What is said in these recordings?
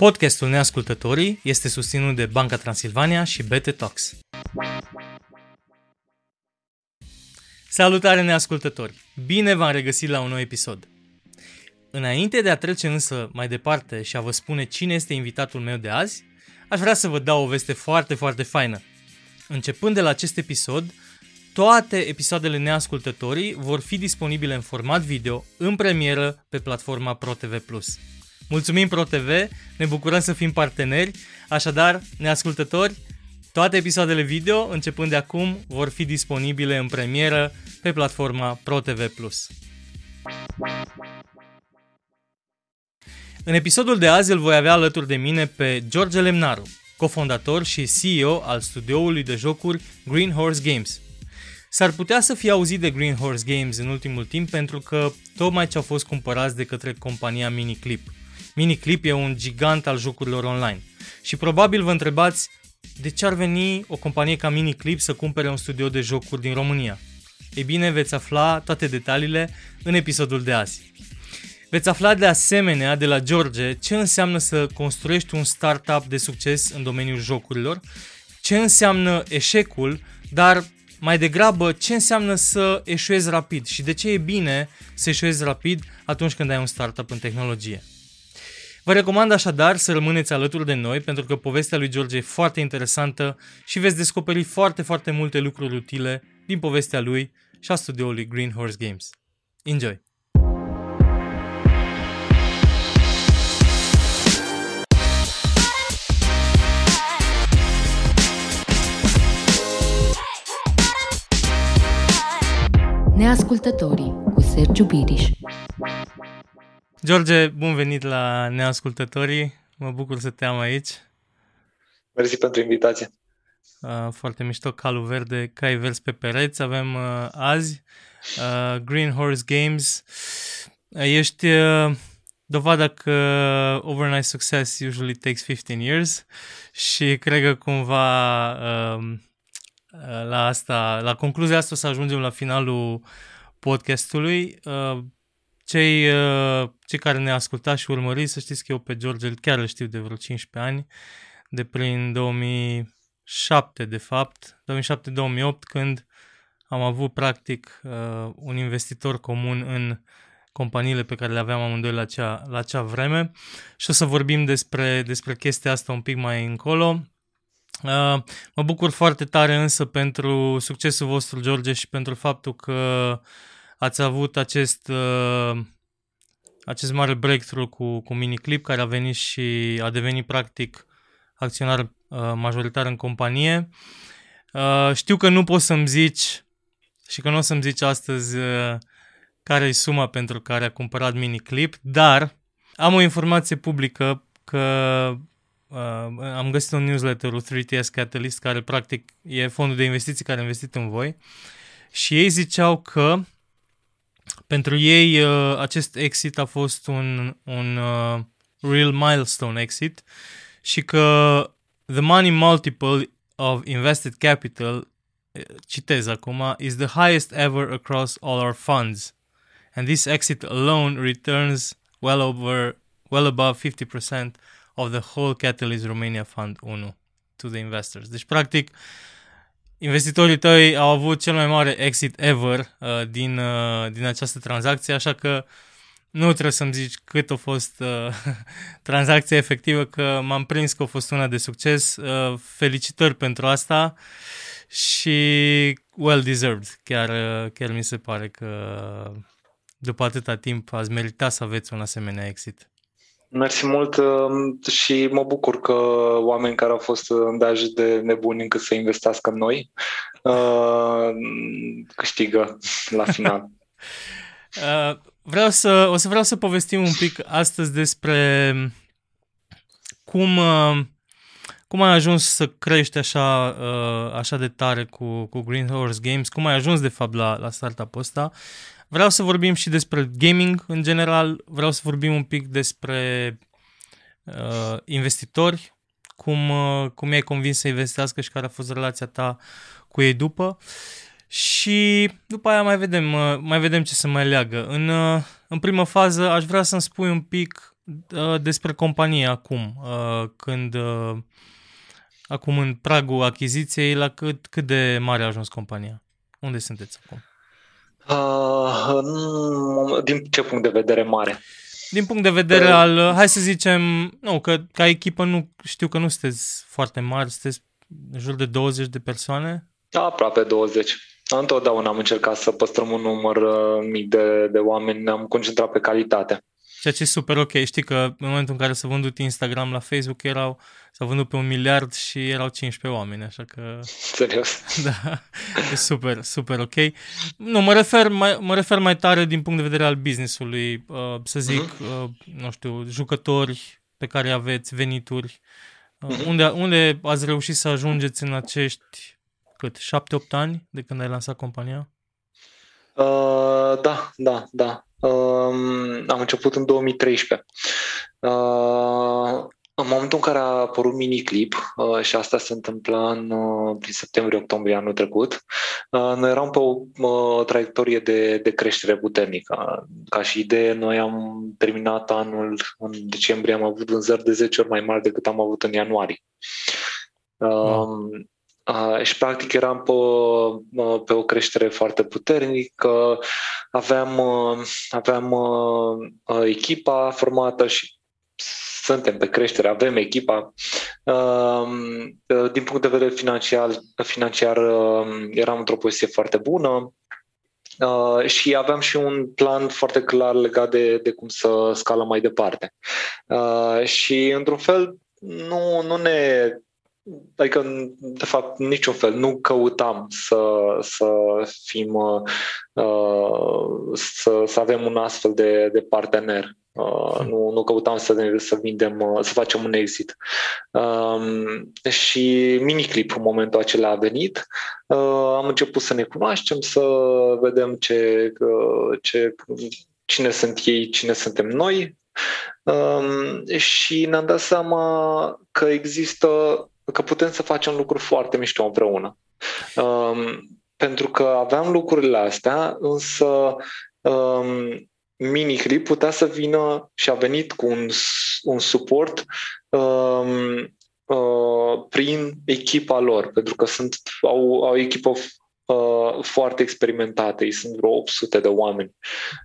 Podcastul Neascultătorii este susținut de Banca Transilvania și BT Talks. Salutare neascultători! Bine v-am regăsit la un nou episod. Înainte de a trece însă mai departe și a vă spune cine este invitatul meu de azi, aș vrea să vă dau o veste foarte, foarte faină. Începând de la acest episod, toate episoadele neascultătorii vor fi disponibile în format video, în premieră, pe platforma ProTV+. Mulțumim ProTV, ne bucurăm să fim parteneri, așadar, neascultători, toate episoadele video, începând de acum, vor fi disponibile în premieră pe platforma ProTV+. În episodul de azi îl voi avea alături de mine pe George Lemnaru, cofondator și CEO al studioului de jocuri Green Horse Games. S-ar putea să fie auzit de Green Horse Games în ultimul timp pentru că tocmai ce au fost cumpărați de către compania Miniclip. Miniclip e un gigant al jocurilor online. Și probabil vă întrebați de ce ar veni o companie ca Miniclip să cumpere un studio de jocuri din România. Ei bine, veți afla toate detaliile în episodul de azi. Veți afla de asemenea de la George ce înseamnă să construiești un startup de succes în domeniul jocurilor, ce înseamnă eșecul, dar mai degrabă ce înseamnă să eșuezi rapid și de ce e bine să eșuezi rapid atunci când ai un startup în tehnologie. Vă recomand așadar să rămâneți alături de noi pentru că povestea lui George e foarte interesantă și veți descoperi foarte, foarte multe lucruri utile din povestea lui și a studioului Green Horse Games. Enjoy! Neascultătorii cu Sergiu Biriș George, bun venit la Neascultătorii. Mă bucur să te am aici. Mersi pentru invitație. Uh, foarte mișto, calul verde, cai verzi pe pereți. Avem uh, azi uh, Green Horse Games. Uh, ești uh, dovada că overnight success usually takes 15 years și cred că cumva uh, la asta, la concluzia asta o să ajungem la finalul podcastului. Uh, cei, uh, cei care ne ascultați și urmăriți, să știți că eu pe George chiar îl știu de vreo 15 ani, de prin 2007 de fapt, 2007-2008 când am avut practic uh, un investitor comun în companiile pe care le aveam amândoi la acea, la acea vreme și o să vorbim despre, despre chestia asta un pic mai încolo. Uh, mă bucur foarte tare însă pentru succesul vostru, George, și pentru faptul că ați avut acest, uh, acest mare breakthrough cu, cu Miniclip, care a venit și a devenit practic acționar uh, majoritar în companie. Știu că nu poți să-mi zici și că nu o să-mi zici astăzi care e suma pentru care a cumpărat Miniclip, dar am o informație publică că uh, am găsit un newsletter 3TS Catalyst, care practic e fondul de investiții care a investit în voi și ei ziceau că pentru ei uh, acest exit a fost un, un uh, real milestone exit și că the money multiple of invested capital, uh, citez acum, is the highest ever across all our funds. And this exit alone returns well over well above 50% of the whole Catalyst Romania Fund 1 to the investors. Deci, practic, investitorii tăi au avut cel mai mare exit ever uh, din, uh, din această tranzacție, așa că nu trebuie să-mi zici cât a fost uh, tranzacția efectivă, că m-am prins că a fost una de succes. Uh, felicitări pentru asta și well deserved. Chiar, uh, chiar mi se pare că după atâta timp ați meritat să aveți un asemenea exit. Mersi mult um, și mă bucur că oameni care au fost îndeajuns de nebuni încât să investească în noi uh, câștigă la final. Uh, vreau să, o să vreau să povestim un pic astăzi despre cum, uh, cum ai ajuns să crești așa, așa de tare cu, cu Green Horse Games, cum ai ajuns de fapt la, la startup-ul ăsta Vreau să vorbim și despre gaming în general, vreau să vorbim un pic despre uh, investitori, cum, uh, cum i-ai convins să investească și care a fost relația ta cu ei după. Și după aia mai vedem, uh, mai vedem ce se mai leagă. În, uh, în primă fază aș vrea să-mi spui un pic uh, despre companie acum, uh, când uh, acum în pragul achiziției, la cât, cât de mare a ajuns compania? Unde sunteți acum? Uh, din ce punct de vedere mare? Din punct de vedere uh, al, hai să zicem, nu, că ca echipă nu știu că nu sunteți foarte mari, sunteți în jur de 20 de persoane? Aproape 20. Întotdeauna am încercat să păstrăm un număr uh, mic de, de oameni, ne-am concentrat pe calitate. Ceea ce e super ok. Știi că în momentul în care s-a vândut Instagram la Facebook erau, s-a vândut pe un miliard și erau 15 oameni, așa că... Serios? Da, e super, super ok. Nu, mă refer mai, mă refer mai tare din punct de vedere al business-ului, uh, să zic, uh-huh. uh, nu știu, jucători pe care aveți, venituri. Uh, uh-huh. unde, unde ați reușit să ajungeți în acești, cât, 7-8 ani de când ai lansat compania? Uh, da, da, da. Uh, am început în 2013. Uh, în momentul în care a apărut miniclip, uh, și asta se întâmpla în, uh, prin septembrie-octombrie anul trecut, uh, noi eram pe o uh, traiectorie de, de creștere puternică. Ca și idee, noi am terminat anul în decembrie, am avut vânzări de 10 ori mai mari decât am avut în ianuarie. Uh, wow. Uh, și practic eram pe, uh, pe o creștere foarte puternică, aveam, uh, aveam uh, uh, echipa formată și suntem pe creștere, avem echipa. Uh, uh, din punct de vedere financiar, financiar uh, eram într-o poziție foarte bună, Uh, și aveam și un plan foarte clar legat de, de cum să scalăm mai departe. Uh, și, într-un fel, nu, nu ne Adică, de fapt, niciun fel. Nu căutam să, să fim, uh, să, să avem un astfel de, de partener. Uh, nu, nu căutam să, ne, să vindem, uh, să facem un exit. Um, și miniclip în momentul acela a venit. Uh, am început să ne cunoaștem, să vedem ce, uh, ce, cine sunt ei, cine suntem noi. Um, și ne-am dat seama că există că putem să facem lucruri foarte mișto împreună. Um, pentru că aveam lucrurile astea, însă um, Miniclip putea să vină și a venit cu un, un suport um, uh, prin echipa lor, pentru că sunt, au, au echipă uh, foarte experimentată, ei sunt vreo 800 de oameni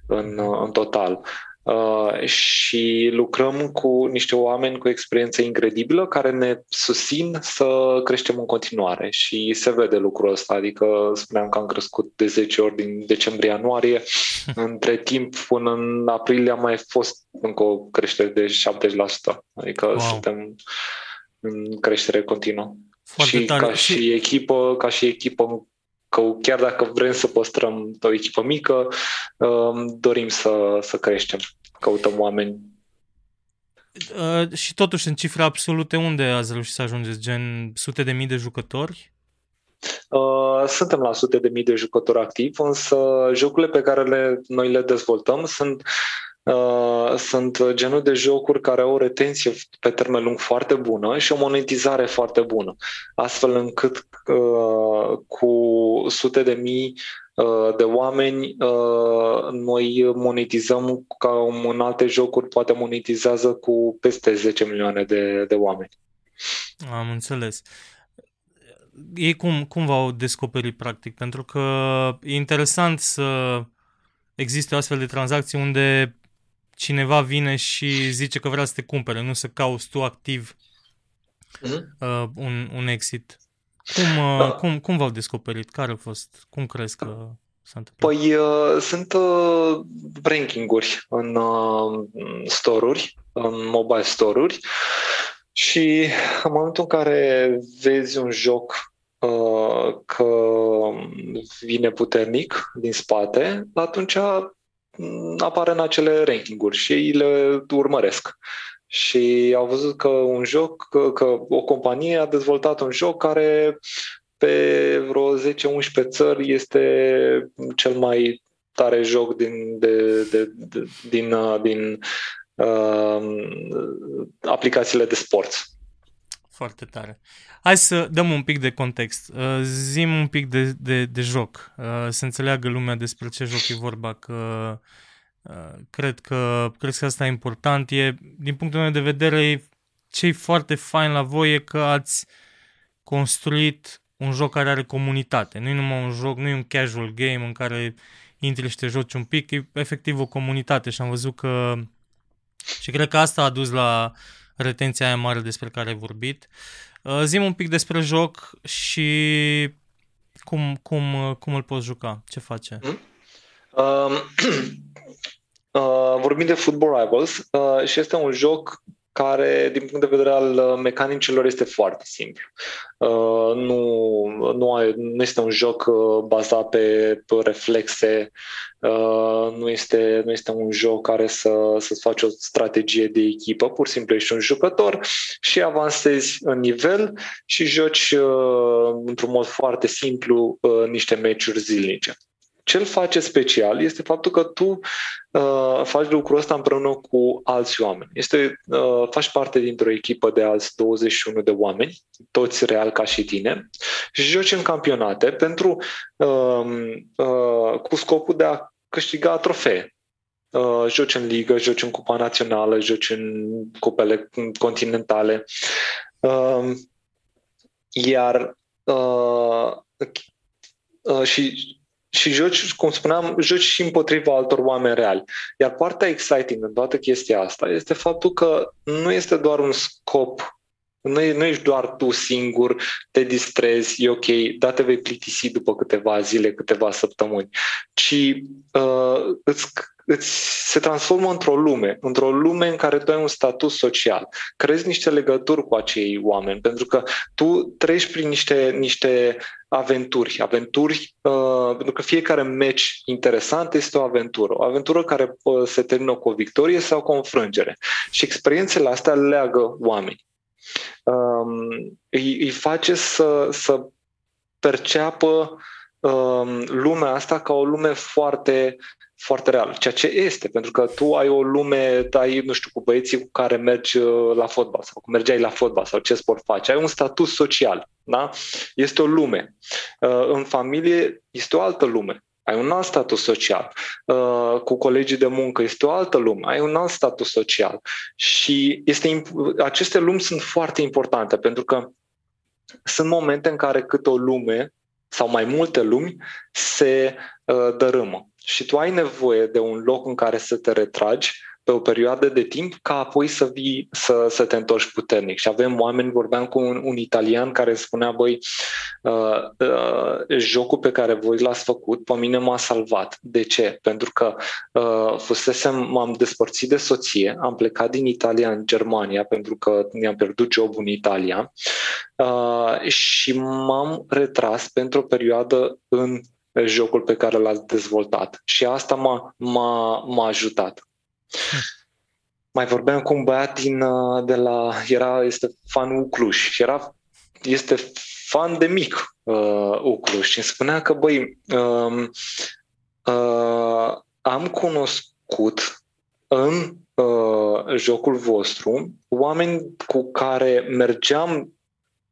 în, uh, în total. Uh, și lucrăm cu niște oameni cu experiență incredibilă care ne susțin să creștem în continuare și se vede lucrul ăsta, adică spuneam că am crescut de 10 ori din decembrie-ianuarie, între timp până în aprilie a mai fost încă o creștere de 70%, adică wow. suntem în creștere continuă. Foarte și tare. ca și echipă, ca și echipă că chiar dacă vrem să păstrăm o echipă mică, um, dorim să, să creștem. Căutăm oameni. Uh, și totuși, în cifre absolute, unde ați reușit să ajungeți? Gen sute de mii de jucători? Uh, suntem la sute de mii de jucători activi, însă jocurile pe care le, noi le dezvoltăm sunt Uh, sunt genul de jocuri care au o retenție pe termen lung foarte bună și o monetizare foarte bună, astfel încât uh, cu sute de mii uh, de oameni uh, noi monetizăm ca în alte jocuri poate monetizează cu peste 10 milioane de, de oameni. Am înțeles. Ei cum, cum v-au descoperit practic? Pentru că e interesant să existe o astfel de tranzacții unde cineva vine și zice că vrea să te cumpere, nu să cauți tu activ uh-huh. uh, un, un exit. Cum, uh, da. cum, cum v-au descoperit? Care a fost? Cum crezi că s-a întâmplat? Păi uh, sunt uh, ranking-uri în uh, store-uri, în mobile store-uri și în momentul în care vezi un joc uh, că vine puternic din spate, atunci apare în acele rankinguri și ei le urmăresc. Și au văzut că un joc, că, că o companie a dezvoltat un joc care pe vreo 10-11 țări este cel mai tare joc din, de, de, de, din, uh, din uh, aplicațiile de sport. Foarte tare. Hai să dăm un pic de context. Uh, zim un pic de, de, de joc, uh, să înțeleagă lumea despre ce joc e vorba, că Uh, cred că, cred că asta e important. E, din punctul meu de vedere, ce e foarte fain la voi e că ați construit un joc care are comunitate. Nu e numai un joc, nu e un casual game în care intri și te joci un pic, e efectiv o comunitate și am văzut că și cred că asta a dus la retenția aia mare despre care ai vorbit. Uh, zim un pic despre joc și cum, cum, cum îl poți juca, ce face. Mm? Um, uh, vorbim de Football Rivals uh, și este un joc care, din punct de vedere al uh, mecanicilor, este foarte simplu. Uh, nu, nu, ai, nu este un joc uh, bazat pe, pe reflexe, nu, este, nu este un joc care să, să-ți faci o strategie de echipă, pur și simplu ești un jucător și avansezi în nivel și joci într-un mod foarte simplu niște meciuri zilnice. Ce îl face special este faptul că tu uh, faci lucrul ăsta împreună cu alți oameni. Este, uh, faci parte dintr-o echipă de alți 21 de oameni, toți real ca și tine, și joci în campionate pentru, uh, uh, cu scopul de a câștiga trofee. Uh, joci în ligă, joci în cupa națională, joci în cupele continentale. Uh, iar uh, uh, și și joci, cum spuneam, joci și împotriva altor oameni reali. Iar partea exciting în toată chestia asta este faptul că nu este doar un scop nu, nu ești doar tu singur, te distrezi, e ok, dar te vei plictisi după câteva zile, câteva săptămâni, ci uh, îți îți se transformă într-o lume, într-o lume în care tu ai un statut social, crezi niște legături cu acei oameni, pentru că tu treci prin niște, niște aventuri, aventuri, uh, pentru că fiecare meci interesant este o aventură, o aventură care uh, se termină cu o victorie sau cu o înfrângere. Și experiențele astea leagă oameni. Um, îi, îi face să, să perceapă um, lumea asta ca o lume foarte foarte real, ceea ce este, pentru că tu ai o lume, ai, nu știu, cu băieții cu care mergi uh, la fotbal sau cu mergeai la fotbal sau ce sport faci, ai un statut social, da? Este o lume. Uh, în familie este o altă lume. Ai un alt statut social. Uh, cu colegii de muncă este o altă lume. Ai un alt statut social. Și este, aceste lumi sunt foarte importante pentru că sunt momente în care câte o lume sau mai multe lumi se uh, dărâmă și tu ai nevoie de un loc în care să te retragi pe o perioadă de timp ca apoi să vii să, să te întorci puternic. Și avem oameni, vorbeam cu un, un italian care spunea, băi, uh, uh, jocul pe care voi l-ați făcut, pe mine m-a salvat. De ce? Pentru că uh, fusesem, m-am despărțit de soție, am plecat din Italia în Germania pentru că mi-am pierdut jobul în Italia uh, și m-am retras pentru o perioadă în jocul pe care l-ați dezvoltat. Și asta m-a, m-a, m-a ajutat. Hmm. Mai vorbeam cu un băiat din, uh, de la, era, este fan Ucluș și era, este fan de mic uh, Ucluș și îmi spunea că, băi, um, uh, am cunoscut în uh, jocul vostru oameni cu care mergeam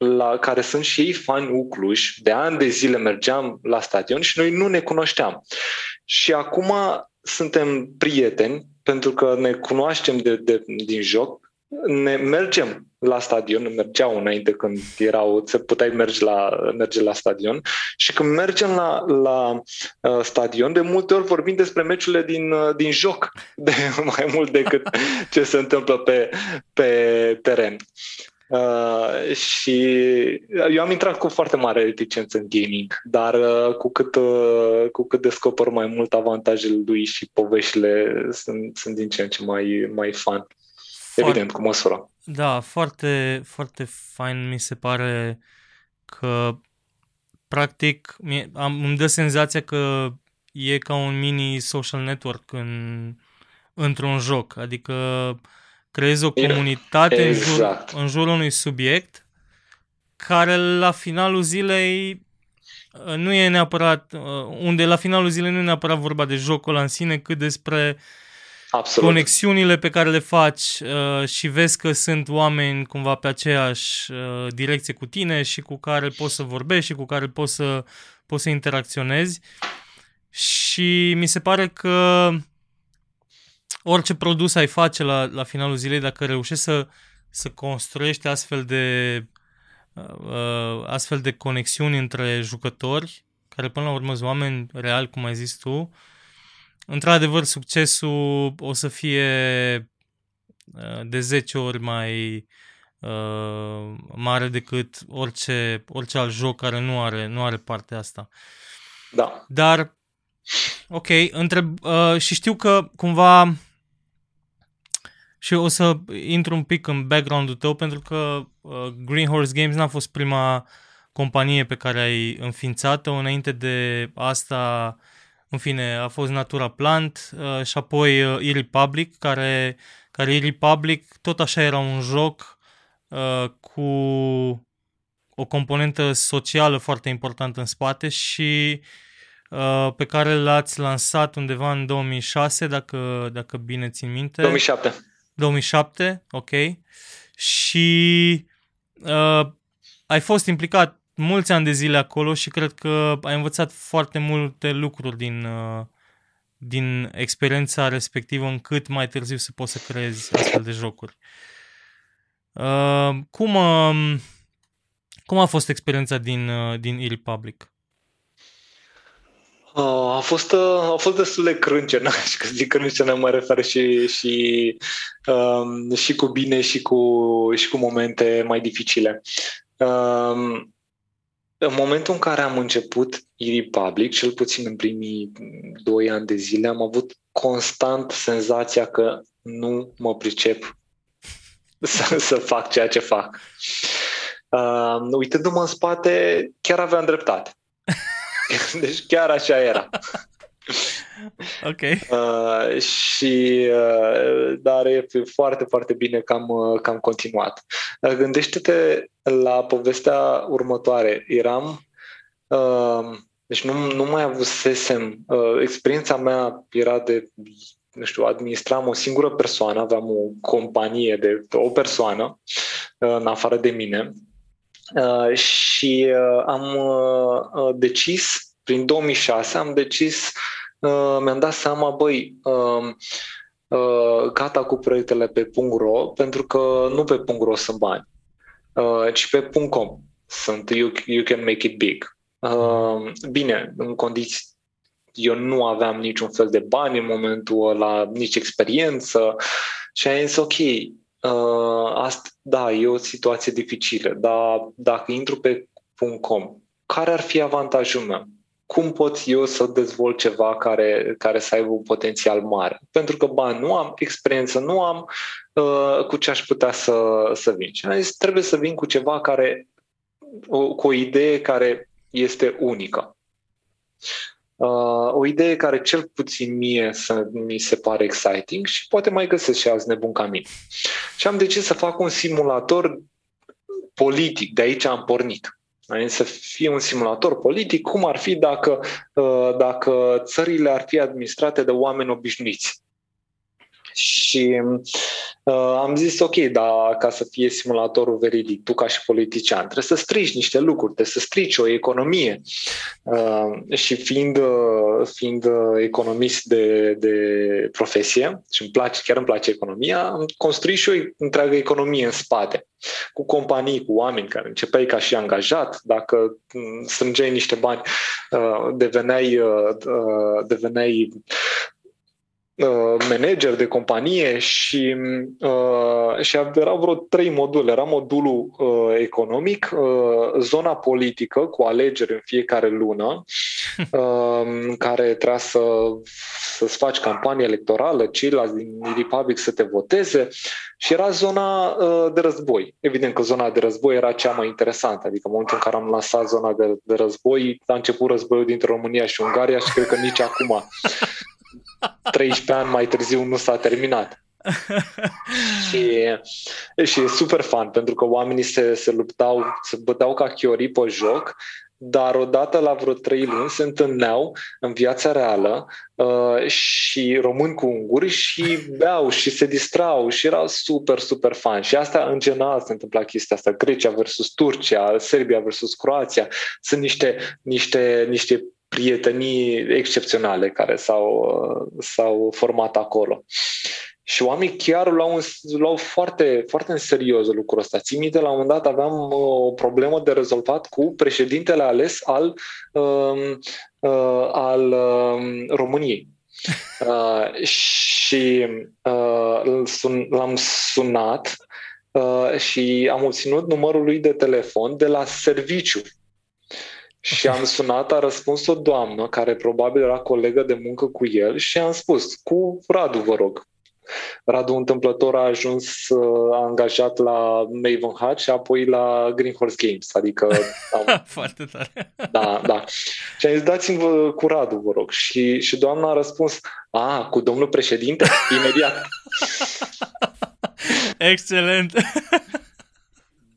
la care sunt și ei fani Ucluș, de ani de zile mergeam la stadion și noi nu ne cunoșteam. Și acum suntem prieteni pentru că ne cunoaștem de, de, din joc, ne mergem la stadion, mergeau înainte când erau, se puteai merge la, merge la stadion și când mergem la, la uh, stadion, de multe ori vorbim despre meciurile din, uh, din joc de mai mult decât ce se întâmplă pe, pe teren. Uh, și eu am intrat cu foarte mare reticență în gaming, dar uh, cu, cât, uh, cu cât descoper mai mult avantajele lui și poveștile sunt, sunt din ce în ce mai, mai fan. Foarte, Evident, cu măsura. Da, foarte, foarte fain mi se pare că practic am, îmi dă senzația că e ca un mini social network în, într-un joc. Adică creezi o comunitate exact. în, jur, exact. în jurul unui subiect care la finalul zilei uh, nu e neapărat, uh, unde la finalul zilei nu e neapărat vorba de jocul în sine, cât despre Absolut. conexiunile pe care le faci uh, și vezi că sunt oameni cumva pe aceeași uh, direcție cu tine și cu care poți să vorbești și cu care poți să, poți să interacționezi. Și mi se pare că orice produs ai face la, la finalul zilei, dacă reușești să, să construiești astfel de uh, astfel de conexiuni între jucători, care până la urmă sunt oameni reali, cum ai zis tu, într-adevăr succesul o să fie uh, de 10 ori mai uh, mare decât orice, orice alt joc care nu are, nu are partea asta. Da. Dar, ok, întreb, uh, și știu că cumva și o să intru un pic în background-ul tău pentru că uh, Green Horse Games n-a fost prima companie pe care ai înființat-o. Înainte de asta, în fine, a fost Natura Plant uh, și apoi uh, e-Republic, care, care e-Republic tot așa era un joc uh, cu o componentă socială foarte importantă în spate și uh, pe care l-ați lansat undeva în 2006, dacă, dacă bine țin minte. 2007. 2007, ok. Și uh, ai fost implicat mulți ani de zile acolo și cred că ai învățat foarte multe lucruri din, uh, din experiența respectivă încât mai târziu să poți să creezi astfel de jocuri. Uh, cum, uh, cum a fost experiența din, uh, din e-Republic? Uh, a fost, uh, a fost destul de crâncenă și că zic crâncenă mă refer și, și, um, și cu bine și cu, și cu momente mai dificile. Um, în momentul în care am început e-Republic, cel puțin în primii doi ani de zile, am avut constant senzația că nu mă pricep să, să fac ceea ce fac. Uh, uitându-mă în spate, chiar aveam dreptate. Deci chiar așa era. ok. Uh, și uh, dar e foarte, foarte bine că am, uh, că am continuat. Uh, gândește-te la povestea următoare. Eram uh, deci nu, nu mai avusesem, uh, experiența mea era de, nu știu, administram o singură persoană, aveam o companie de o persoană uh, în afară de mine Uh, și uh, am uh, decis, prin 2006, am decis, mi-am dat seama, băi, um, gata cu proiectele pe .ro, pentru că nu pe .ro sunt bani, ci pe .com sunt you, you can make it big. Bine, în condiții eu nu aveam niciun fel de bani în momentul ăla, nici experiență și am zis, ok, Uh, asta, da, e o situație dificilă, dar dacă intru pe .com, care ar fi avantajul meu? Cum pot eu să dezvolt ceva care, care să aibă un potențial mare? Pentru că bani nu am, experiență nu am, uh, cu ce aș putea să, să vin? Și am zis, trebuie să vin cu ceva care, o, cu o idee care este unică. Uh, o idee care cel puțin mie să mi se pare exciting și poate mai găsesc și alți nebuni ca mine. Și am decis să fac un simulator politic, de aici am pornit. Să fie un simulator politic, cum ar fi dacă, uh, dacă țările ar fi administrate de oameni obișnuiți. Și uh, am zis, ok, dar ca să fie simulatorul veridic, tu ca și politician, trebuie să strici niște lucruri, trebuie să strici o economie. Uh, și fiind, uh, fiind uh, economist de, de profesie, și îmi place, chiar îmi place economia, am construit și o întreagă economie în spate, cu companii, cu oameni care începeai ca și angajat, dacă mm, strângeai niște bani, uh, deveneai, uh, deveneai Uh, manager de companie și, uh, și erau vreo trei module. Era modulul uh, economic, uh, zona politică cu alegeri în fiecare lună, uh, în care trebuia să, să-ți faci campanie electorală, ceilalți din Republic să te voteze și era zona uh, de război. Evident că zona de război era cea mai interesantă, adică în momentul în care am lansat zona de, de război, a început războiul dintre România și Ungaria și cred că nici acum 13 ani mai târziu nu s-a terminat. și, și e super fan pentru că oamenii se, se luptau, se băteau ca chiorii pe joc, dar odată la vreo trei luni se întâlneau în viața reală uh, și români cu unguri și beau și se distrau și erau super, super fan. Și asta în general se întâmpla chestia asta. Grecia versus Turcia, Serbia versus Croația. Sunt niște, niște, niște prietenii excepționale care s-au, s-au format acolo. Și oamenii chiar luau, luau foarte, foarte în serios lucrul ăsta. Țin minte, la un moment dat aveam o problemă de rezolvat cu președintele ales al, uh, uh, al uh, României. Uh, și uh, sun, l-am sunat uh, și am obținut numărul lui de telefon de la serviciu. Și am sunat, a răspuns o doamnă care probabil era colegă de muncă cu el și am spus, cu Radu, vă rog. Radu întâmplător a ajuns uh, angajat la Maven Hatch și apoi la Green Horse Games, adică... Am... Foarte tare. Da, da. Și am zis, dați-mi cu Radu, vă rog. Și, și doamna a răspuns, a, cu domnul președinte? Imediat. Excelent.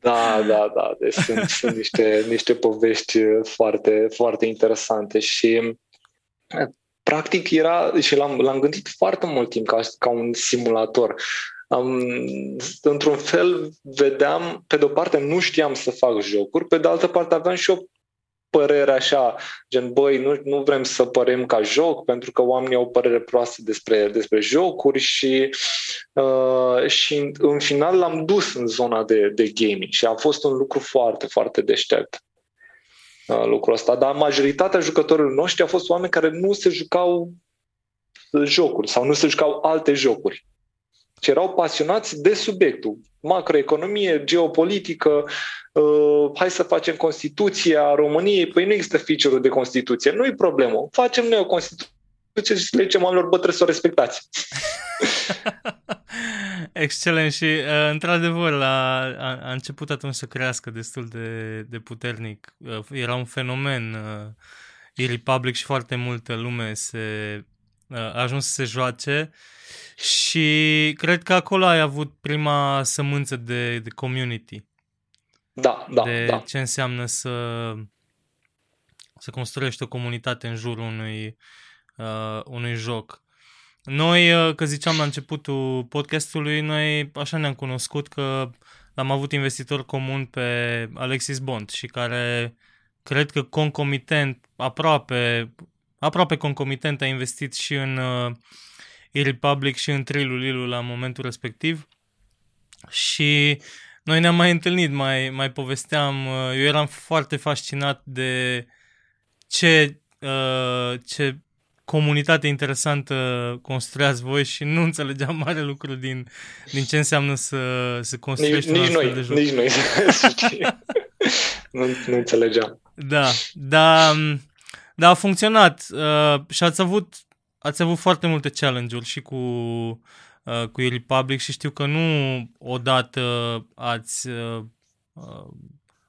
Da, da, da. Deci sunt, sunt niște, niște povești foarte, foarte interesante și practic era, și l-am, l-am gândit foarte mult timp ca, ca un simulator. Am, într-un fel vedeam, pe de-o parte nu știam să fac jocuri, pe de altă parte aveam și o părere așa, gen, băi, nu, nu vrem să părem ca joc, pentru că oamenii au părere proastă despre, despre jocuri și, uh, și în final l-am dus în zona de, de gaming și a fost un lucru foarte, foarte deștept. Uh, lucrul ăsta, dar majoritatea jucătorilor noștri au fost oameni care nu se jucau jocuri sau nu se jucau alte jocuri, ci erau pasionați de subiectul. Macroeconomie, geopolitică, uh, hai să facem Constituția României, păi nu există feature de Constituție, nu-i problemă, facem noi o Constituție și le zicem oamenilor, bă, trebuie să o respectați. Excelent și uh, într-adevăr la, a, a început atunci să crească destul de, de puternic. Uh, era un fenomen uh, e-Republic și foarte multă lume se, uh, a ajuns să se joace și cred că acolo ai avut prima sămânță de, de community. Da, da, de da. ce înseamnă să, să construiești o comunitate în jurul unui, uh, unui joc. Noi, uh, că ziceam la începutul podcastului, noi așa ne-am cunoscut că am avut investitor comun pe Alexis Bond și care cred că concomitent, aproape, aproape concomitent a investit și în uh, e-Republic și în Trilul Lilu la momentul respectiv. Și noi ne-am mai întâlnit, mai, mai povesteam, uh, eu eram foarte fascinat de ce, uh, ce comunitate interesantă construiați voi și nu înțelegeam mare lucru din, din ce înseamnă să, să construiești nici, un astfel noi, de joc. Nici noi, nu, nu înțelegeam. Da, da, da, a funcționat uh, și ați avut, ați avut foarte multe challenge-uri și cu, uh, cu e-Republic și știu că nu odată ați, uh,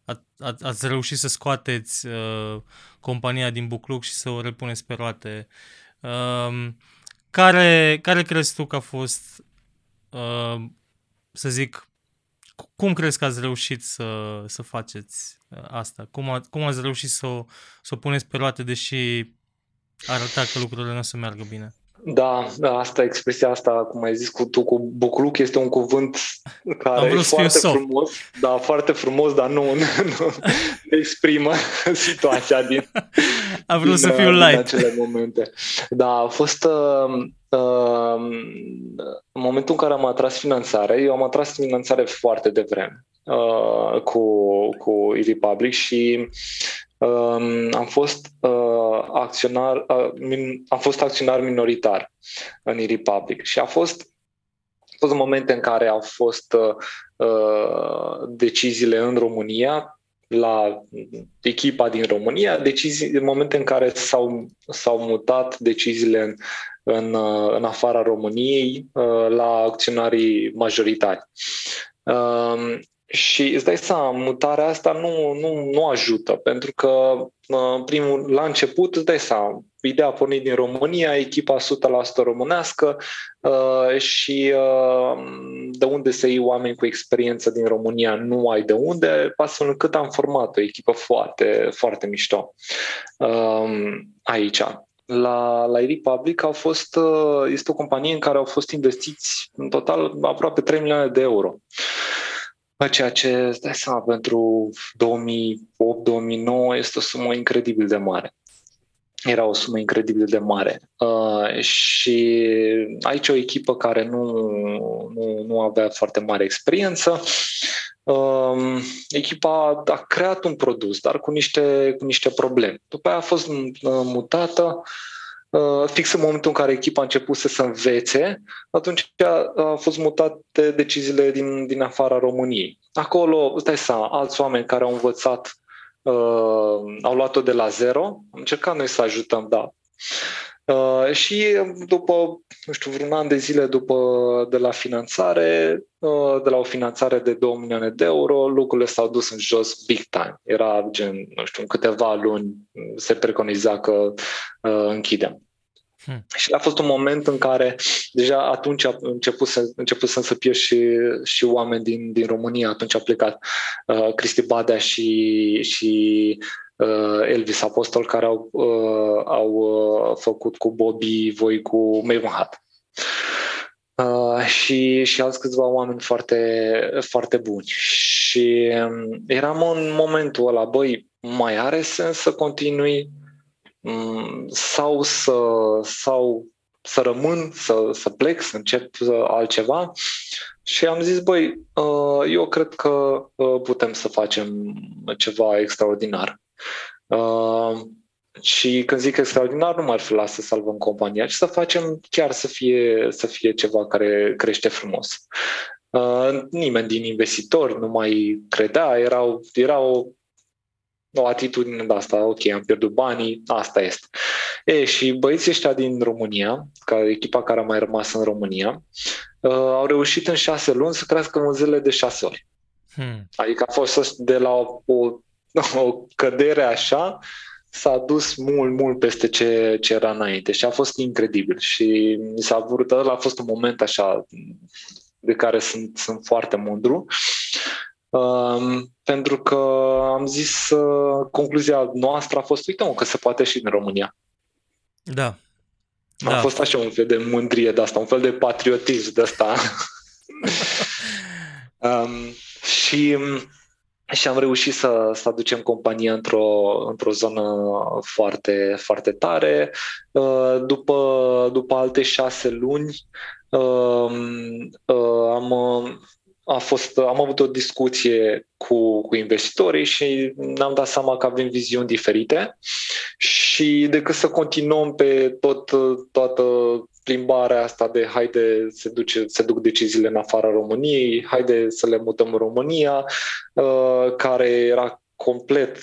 a, a, ați reușit să scoateți uh, compania din bucluc și să o repuneți pe roate. Uh, care, care crezi tu că a fost, uh, să zic, cum crezi că ați reușit să, să faceți uh, asta? Cum, a, cum ați reușit să o, să o puneți pe roate, deși arăta că lucrurile nu o să meargă bine? Da, da, asta, expresia asta, cum ai zis cu tu, cu bucluc, este un cuvânt care e foarte soft. frumos, da, foarte frumos, dar nu, nu, nu exprimă situația din, A vrut din, să fiu light. Din acele momente. Da, a fost uh, uh, în momentul în care am atras finanțare, eu am atras finanțare foarte devreme uh, cu, cu e-Republic și uh, am fost uh, acționar, uh, min, am fost acționar minoritar în e-Republic și a fost a fost momente în care au fost uh, uh, deciziile în România la echipa din România, decizii, în momente în care s-au, s-au mutat deciziile în, în, uh, în afara României uh, la acționarii majoritari. Uh, și îți dai seama, mutarea asta nu, nu, nu ajută, pentru că primul, la început îți dai seama, ideea a pornit din România, echipa 100% românească uh, și uh, de unde să iei oameni cu experiență din România nu ai de unde, astfel încât am format o echipă foarte, foarte mișto uh, aici. La, la Republic au fost, uh, este o companie în care au fost investiți în total aproape 3 milioane de euro. Ceea ce, stai seama, pentru 2008-2009 este o sumă incredibil de mare. Era o sumă incredibil de mare. Uh, și aici o echipă care nu, nu, nu avea foarte mare experiență. Uh, echipa a creat un produs, dar cu niște, cu niște probleme. După aia a fost mutată Uh, fix în momentul în care echipa a început să se învețe, atunci a, a fost mutate deciziile din, din afara României. Acolo, stai să alți oameni care au învățat, uh, au luat-o de la zero, am încercat noi să ajutăm, da. Uh, și după, nu știu, vreun an de zile după de la finanțare, uh, de la o finanțare de 2 milioane de euro, lucrurile s-au dus în jos big time. Era gen, nu știu, în câteva luni se preconiza că uh, închidem. Hmm. Și a fost un moment în care deja atunci a început să, început să fie și, și oameni din, din România, atunci a plecat uh, Cristi Badea și, și uh, Elvis Apostol care au, uh, au uh, făcut cu Bobby voi cu Mavenhat. Uh, și, și alți câțiva oameni foarte, foarte buni. Și um, eram în momentul ăla, băi, mai are sens să continui um, sau să, sau să rămân, să, să plec, să încep altceva. Și am zis, băi, uh, eu cred că uh, putem să facem ceva extraordinar. Uh, și când zic extraordinar, nu m-ar fi la să salvăm compania, ci să facem chiar să fie, să fie ceva care crește frumos. Uh, nimeni din investitori nu mai credea, era, era o, o atitudine de asta, ok, am pierdut banii, asta este. E, și băieții ăștia din România, ca echipa care a mai rămas în România, uh, au reușit în șase luni să crească vânzările de șase ori. Hmm. Adică a fost de la o, o o cădere așa s-a dus mult, mult peste ce, ce era înainte și a fost incredibil și mi s-a vrut, ăla a fost un moment așa de care sunt, sunt foarte mândru um, pentru că am zis uh, concluzia noastră a fost, uite că se poate și în România. Da. A da. fost așa un fel de mândrie de asta, un fel de patriotism de asta. um, și și am reușit să, să aducem compania într-o, într-o zonă foarte, foarte tare. Uh, după, după alte șase luni uh, uh, am, a fost, am avut o discuție cu, cu investitorii și ne-am dat seama că avem viziuni diferite și decât să continuăm pe tot, toată plimbarea asta de haide se, duce, se duc deciziile în afara României, haide să le mutăm în România, uh, care era complet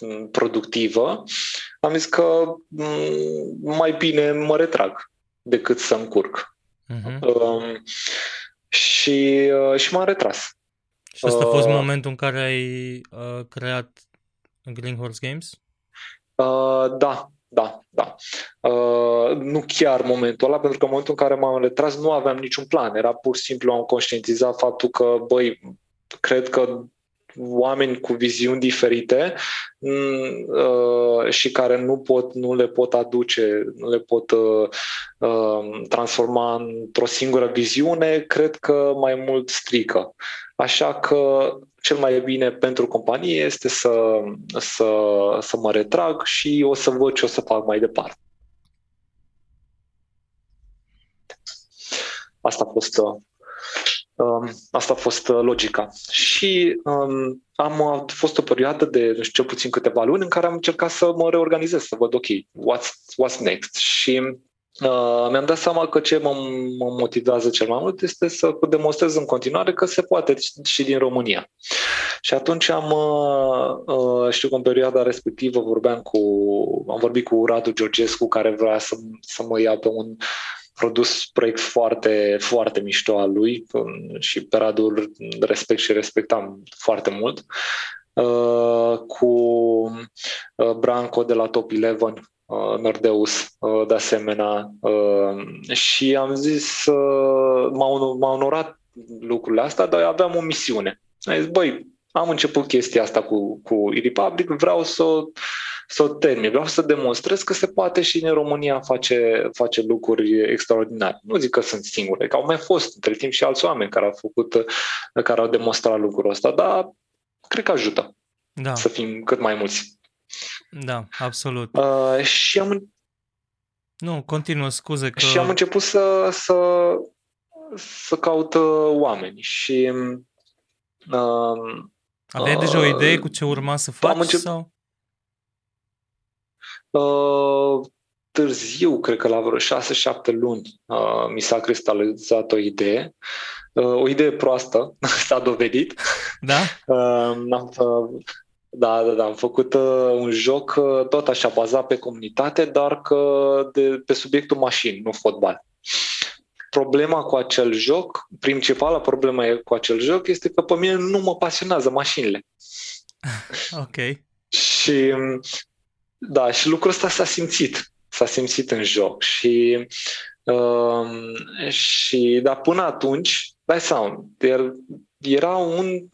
neproductivă, am zis că mm, mai bine mă retrag decât să încurc. Uh-huh. Uh, și, uh, și m-am retras. Și asta a fost uh, momentul în care ai uh, creat Green Horse Games? Uh, da, da, da. Uh, nu chiar momentul ăla, pentru că în momentul în care m-am retras nu aveam niciun plan. Era pur și simplu am conștientizat faptul că, băi, cred că oameni cu viziuni diferite mm, uh, și care nu pot, nu le pot aduce, nu le pot uh, uh, transforma într-o singură viziune, cred că mai mult strică. Așa că cel mai bine pentru companie este să, să, să mă retrag și o să văd ce o să fac mai departe. Asta a fost Um, asta a fost uh, logica. Și um, am fost o perioadă de, nu știu, cel puțin câteva luni în care am încercat să mă reorganizez, să văd, ok, what's, what's next? Și uh, mi-am dat seama că ce mă, mă motivează cel mai mult este să demonstrez în continuare că se poate și din România. Și atunci am, uh, uh, știu că în perioada respectivă vorbeam cu, am vorbit cu Radu Georgescu care vrea să, să mă ia pe un produs proiect foarte, foarte mișto al lui și pe Radu respect și respectam foarte mult. Uh, cu uh, Branco de la Top 11, uh, Nordeus, de asemenea. Și am zis, m-au, m-au onorat lucrurile astea, dar aveam o misiune. Am zis, băi, am început chestia asta cu, cu e-Republic, vreau să să o termin. Vreau să demonstrez că se poate și în România face, face lucruri extraordinare. Nu zic că sunt singure, că au mai fost între timp și alți oameni care au făcut, care au demonstrat lucrul ăsta, dar cred că ajută da. să fim cât mai mulți. Da, absolut. Uh, și am nu, continuă, scuze că... Și am început să, să, să caut uh, oameni și... Uh, Aveai uh, deja o idee cu ce urma să faci? Am încep... sau? Uh, târziu, cred că la vreo 6-7 luni, uh, mi s-a cristalizat o idee. Uh, o idee proastă, s-a dovedit. Da? Uh, am, uh, da, da, da. Am făcut uh, un joc uh, tot așa bazat pe comunitate, dar că de, pe subiectul mașini, nu fotbal. Problema cu acel joc, principala problema cu acel joc este că pe mine nu mă pasionează mașinile. Ok. Și da, și lucrul ăsta s-a simțit. S-a simțit în joc. Și, uh, și da, până atunci, dai seama, era un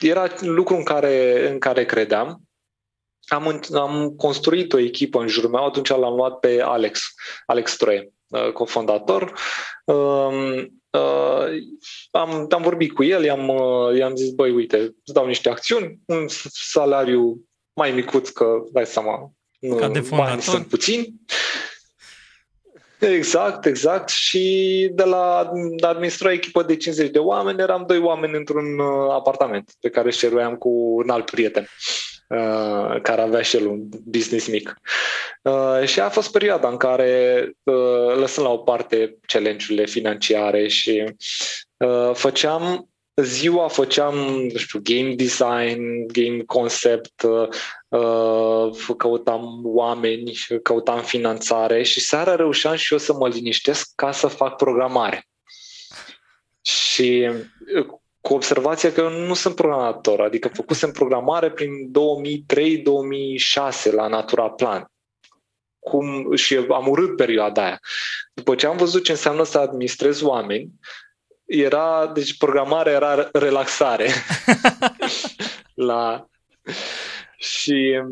era lucru în care, în care credeam. Am, am construit o echipă în jurul meu, atunci l-am luat pe Alex, Alex Troie, uh, cofondator. Um, uh, am, am vorbit cu el, i-am, uh, i-am zis, băi, uite, îți dau niște acțiuni, un salariu mai micuț, că dai seama, nu, banii sunt puțini. Exact, exact. Și de la administra echipă de 50 de oameni, eram doi oameni într-un uh, apartament pe care șeruiam cu un alt prieten uh, care avea și el un business mic. Uh, și a fost perioada în care, lăsând la o parte challenge-urile financiare și făceam ziua făceam, nu știu, game design, game concept, uh, căutam oameni, căutam finanțare și seara reușeam și eu să mă liniștesc ca să fac programare. Și uh, cu observația că eu nu sunt programator, adică făcusem programare prin 2003-2006 la Natura Plan. Cum, și am urât perioada aia. După ce am văzut ce înseamnă să administrez oameni, era, deci programarea era relaxare. la, și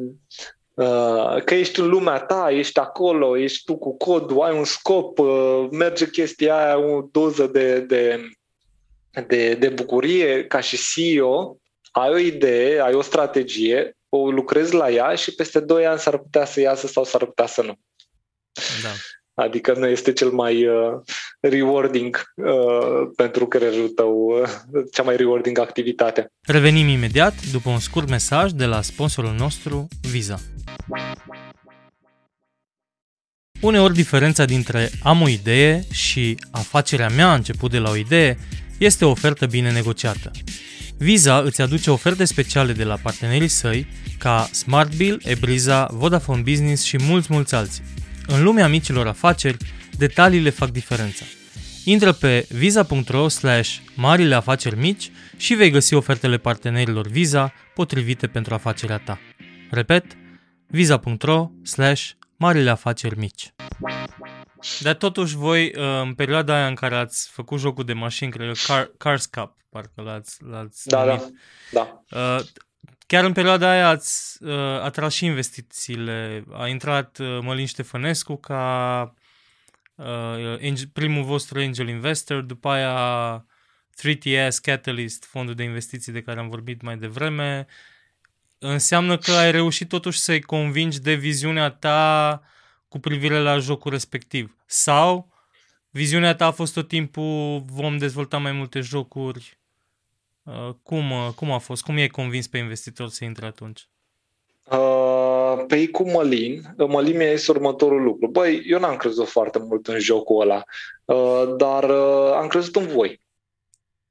uh, că ești în lumea ta, ești acolo, ești tu cu codul, ai un scop, uh, merge chestia aia, o doză de, de, de, de bucurie ca și CEO, ai o idee, ai o strategie, o lucrezi la ea și peste 2 ani s-ar putea să iasă sau s-ar putea să nu. Da. Adică nu este cel mai uh, rewarding uh, pentru creierul tău, uh, cea mai rewarding activitate. Revenim imediat după un scurt mesaj de la sponsorul nostru, Visa. Uneori diferența dintre am o idee și afacerea mea a început de la o idee este o ofertă bine negociată. Visa îți aduce oferte speciale de la partenerii săi ca Smartbill, Ebriza, Vodafone Business și mulți, mulți alții. În lumea micilor afaceri, detaliile fac diferența. Intră pe visa.ro slash marile afaceri mici și vei găsi ofertele partenerilor Visa potrivite pentru afacerea ta. Repet, visa.ro slash marile afaceri mici. Dar totuși voi, uh, în perioada aia în care ați făcut jocul de mașini, cred că Car, Cars Cup, parcă l-ați, l-ați Da, numit. da, da. Uh, chiar în perioada aia ați uh, atras și investițiile. A intrat uh, Mălin Ștefănescu ca uh, primul vostru angel investor, după aia 3TS Catalyst, fondul de investiții de care am vorbit mai devreme. Înseamnă că ai reușit totuși să-i convingi de viziunea ta cu privire la jocul respectiv. Sau viziunea ta a fost tot timpul vom dezvolta mai multe jocuri Uh, cum, uh, cum a fost? Cum i-ai convins pe investitor să intre atunci? Uh, pe ei cu Mălin, Mălin mi-a zis următorul lucru. Băi, eu n-am crezut foarte mult în jocul ăla, uh, dar uh, am crezut în voi.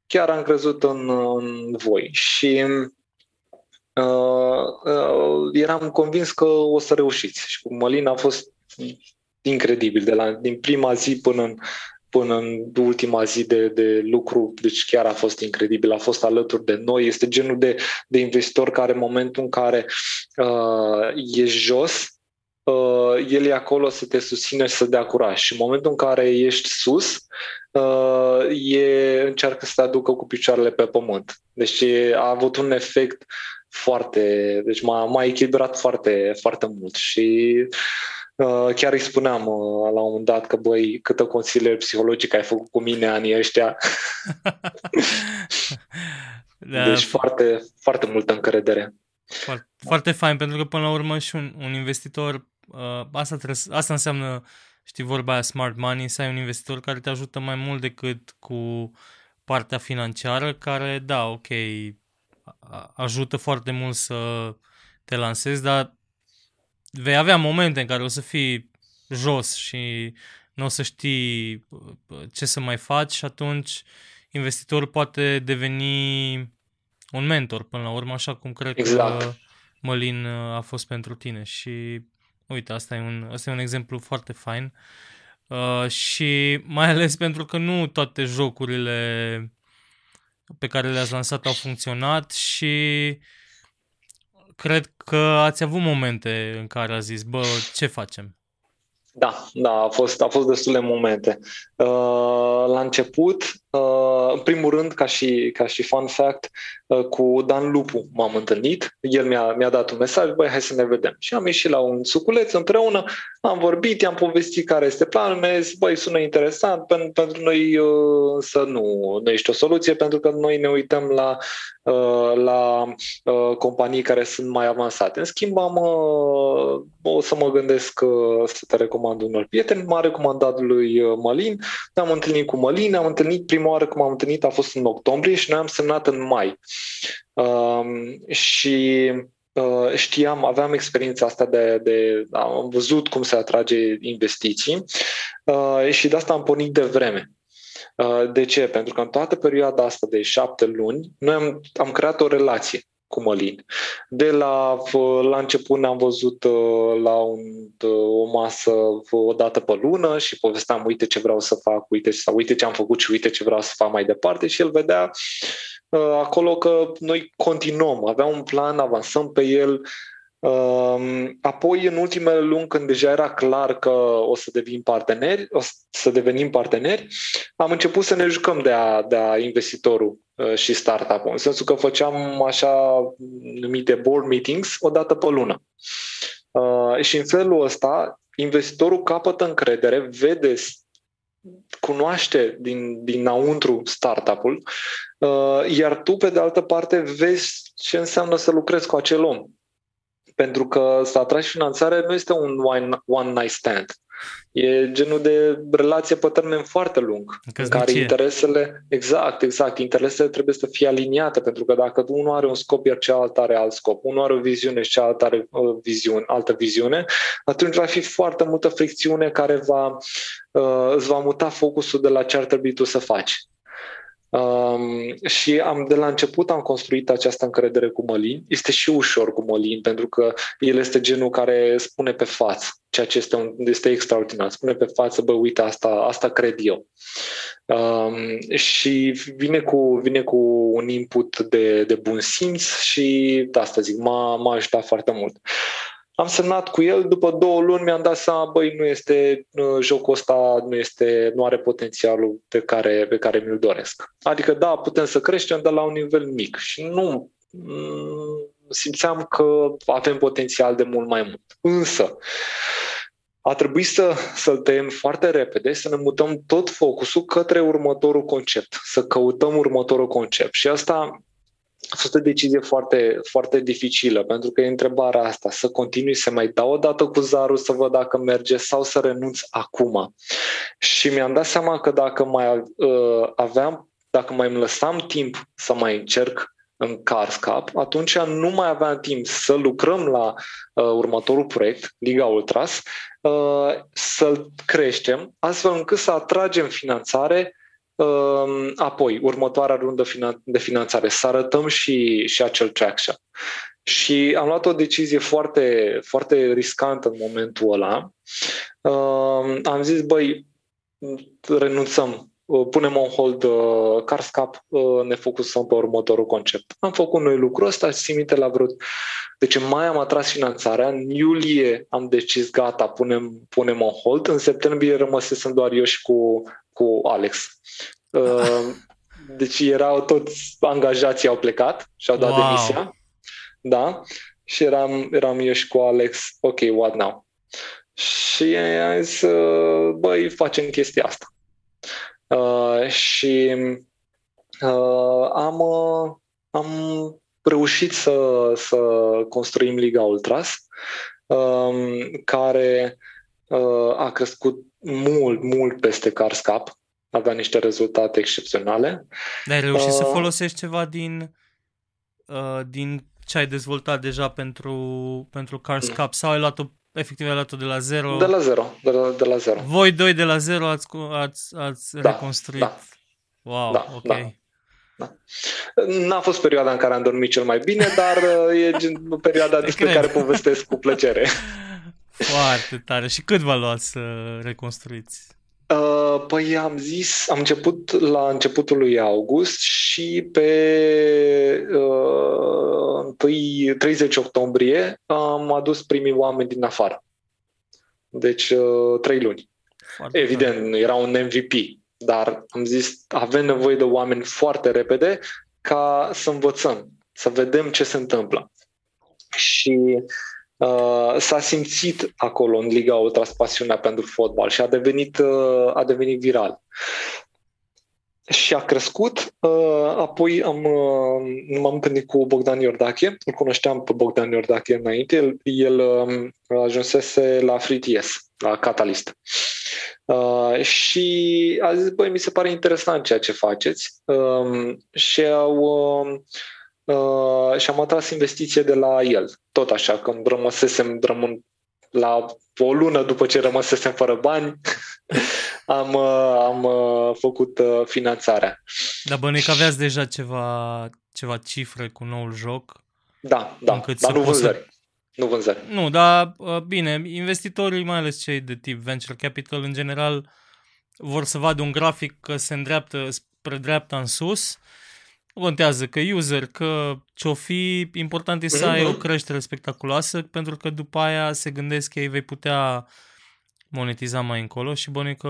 Chiar am crezut în, în voi. Și uh, uh, eram convins că o să reușiți. Și cu Mălin a fost incredibil, de la, din prima zi până în până în ultima zi de, de lucru, deci chiar a fost incredibil, a fost alături de noi, este genul de, de investitor care în momentul în care uh, e jos, uh, el e acolo să te susține și să dea curaj. Și în momentul în care ești sus, uh, e, încearcă să te aducă cu picioarele pe pământ. Deci a avut un efect foarte, deci m-a, m-a echilibrat foarte, foarte mult. Și Uh, chiar îi spuneam uh, la un moment dat că, băi, câtă consilier psihologic ai făcut cu mine anii ăștia. da. Deci foarte, foarte multă încredere. Foarte, Foarte fain, pentru că până la urmă și un, un investitor, uh, asta, trebuie, asta înseamnă, știi, vorba aia smart money, să ai un investitor care te ajută mai mult decât cu partea financiară, care, da, ok, ajută foarte mult să te lansezi, dar vei avea momente în care o să fii jos și nu o să știi uh, ce să mai faci și atunci investitorul poate deveni un mentor până la urmă, așa cum cred exact. că Mălin uh, a fost pentru tine și uite, asta e un, asta e un exemplu foarte fain uh, și mai ales pentru că nu toate jocurile pe care le-ați lansat au funcționat și cred că ați avut momente în care a zis, bă, ce facem? Da, da, a fost, a fost destule momente. Uh, la început, uh, în primul rând, ca și, ca și fun fact, uh, cu Dan Lupu m-am întâlnit. El mi-a, mi-a dat un mesaj, băi, hai să ne vedem. Și am ieșit la un suculeț împreună, am vorbit, i-am povestit care este planul, mi-a zis, băi, sună interesant, pentru, pentru noi să nu, nu ești o soluție, pentru că noi ne uităm la, la companii care sunt mai avansate. În schimb, am, o să mă gândesc să te recomand unor prieteni, m-a recomandat lui Mălin, ne-am întâlnit cu Mălin, ne-am întâlnit prima oară când m-am întâlnit a fost în octombrie și noi am semnat în mai. Uh, și uh, știam, aveam experiența asta de, de am văzut cum se atrage investiții uh, și de asta am pornit de vreme. Uh, de ce? Pentru că în toată perioada asta de șapte luni, noi am, am creat o relație cu Mălin. De la, la început ne-am văzut uh, la un, uh, o masă o dată pe lună și povesteam uite ce vreau să fac, uite, sau uite ce am făcut și uite ce vreau să fac mai departe și el vedea uh, acolo că noi continuăm, avea un plan, avansăm pe el, Apoi, în ultimele luni, când deja era clar că o să devenim parteneri, o să devenim parteneri, am început să ne jucăm de a, de a investitorul uh, și startup-ul, în sensul că făceam așa numite board meetings o dată pe lună. Uh, și în felul ăsta, investitorul capătă încredere, vede cunoaște din, dinăuntru startup-ul, uh, iar tu, pe de altă parte, vezi ce înseamnă să lucrezi cu acel om pentru că să atragi finanțare nu este un one, one night stand. E genul de relație pe termen foarte lung, în care interesele, exact, exact, interesele trebuie să fie aliniate, pentru că dacă unul are un scop, iar cealaltă are alt scop, unul are o viziune și cealaltă are o uh, viziune, altă viziune, atunci va fi foarte multă fricțiune care va, uh, îți va muta focusul de la ce ar trebui tu să faci. Um, și am de la început am construit această încredere cu Mălin. Este și ușor cu Mălin, pentru că el este genul care spune pe față, ceea ce este, un, este extraordinar. Spune pe față, bă, uite, asta, asta cred eu. Um, și vine cu, vine cu un input de, de bun simț și, de asta zic, m-a, m-a ajutat foarte mult. Am semnat cu el, după două luni mi-am dat seama, băi, nu este, jocul ăsta nu, este, nu are potențialul pe care, pe care mi-l doresc. Adică, da, putem să creștem, dar la un nivel mic. Și nu mm, simțeam că avem potențial de mult mai mult. Însă, a trebuit să, să-l tăiem foarte repede, să ne mutăm tot focusul către următorul concept, să căutăm următorul concept. Și asta a fost o decizie foarte, foarte dificilă, pentru că e întrebarea asta, să continui să mai dau o dată cu zarul să văd dacă merge sau să renunț acum. Și mi-am dat seama că dacă mai uh, aveam, dacă mai îmi lăsam timp să mai încerc în Carscap, atunci nu mai aveam timp să lucrăm la uh, următorul proiect, Liga Ultras, uh, să-l creștem, astfel încât să atragem finanțare Ehm, apoi, următoarea rundă de finanțare, să arătăm și, și acel traction. Și am luat o decizie foarte, foarte riscantă în momentul ăla. Ehm, am zis, băi, renunțăm, punem on hold uh, Carscap, uh, ne focusăm pe următorul concept. Am făcut noi lucrul ăsta, simite la vreo... Deci în mai am atras finanțarea, în iulie am decis gata, punem, punem on hold, în septembrie rămăsesem doar eu și cu cu Alex. Uh, deci erau toți angajații au plecat și au dat wow. demisia. Da. Și eram, eram eu și cu Alex, ok, what now? Și am zis, uh, băi, facem chestia asta. Uh, și uh, am, uh, am reușit să, să construim Liga Ultras, um, care uh, a crescut mult, mult peste Cars Cup, avea niște rezultate excepționale. Dar ai reușit uh, să folosești ceva din, uh, din ce ai dezvoltat deja pentru, pentru Cars mm. Cup sau ai luat-o efectiv ai luat-o de la zero? De la zero, de la, de la zero. Voi doi de la zero ați, ați, ați da, reconstruit. Da. Wow, da, ok. Da. Da. N-a fost perioada în care am dormit cel mai bine, dar uh, e perioada despre cred. care povestesc cu plăcere. Foarte tare. Și cât v-a luat să reconstruiți? Uh, păi am zis, am început la începutul lui august și pe uh, 30 octombrie am adus primii oameni din afară. Deci uh, trei luni. Foarte Evident, tare. era un MVP, dar am zis avem nevoie de oameni foarte repede ca să învățăm, să vedem ce se întâmplă. Și Uh, s-a simțit acolo în Liga Ultras pasiunea pentru fotbal și a devenit, uh, a devenit viral. Și a crescut, uh, apoi am, uh, m-am întâlnit cu Bogdan Iordache, îl cunoșteam pe Bogdan Iordache înainte, el, el uh, ajunsese la FreeTS, la Catalyst. Uh, și a zis, băi, mi se pare interesant ceea ce faceți uh, și au uh, uh, și am atras investiție de la el. Tot așa, când rămăsesem rămân la o lună după ce rămăsesem fără bani, am, uh, am uh, făcut uh, finanțarea. Dar bănuiesc că aveați deja ceva, ceva cifre cu noul joc? Da, da, dar nu vânzări. Să... Nu vânzări. Nu, dar bine, investitorii, mai ales cei de tip venture capital, în general, vor să vadă un grafic că se îndreaptă spre dreapta în sus nu contează că user, că ce-o fi, important e să ai o mhm. creștere spectaculoasă, pentru că după aia se gândesc că ei vei putea monetiza mai încolo și bănuică,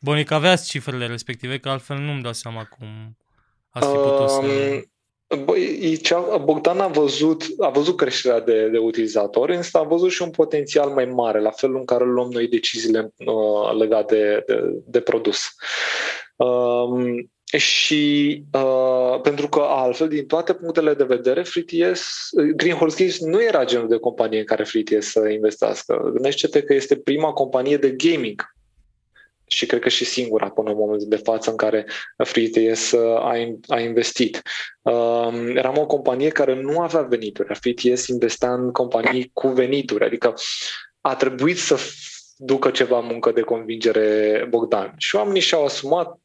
bănuică aveați cifrele respective, că altfel nu-mi dau seama cum ați fi putut să... Băi, Bogdan a văzut, a văzut creșterea de, de utilizatori, însă a văzut și un potențial mai mare, la felul în care luăm noi deciziile uh, legate de, de, de produs. Um, și uh, pentru că altfel, din toate punctele de vedere, FreeTS, Green Horse Games nu era genul de companie în care FreeTS să investească. Gândește-te că este prima companie de gaming și cred că și singura până în momentul de față în care FreeTS a, a investit. Uh, eram o companie care nu avea venituri. FreeTS investea în companii cu venituri, adică a trebuit să ducă ceva muncă de convingere Bogdan. Și oamenii și-au asumat uh,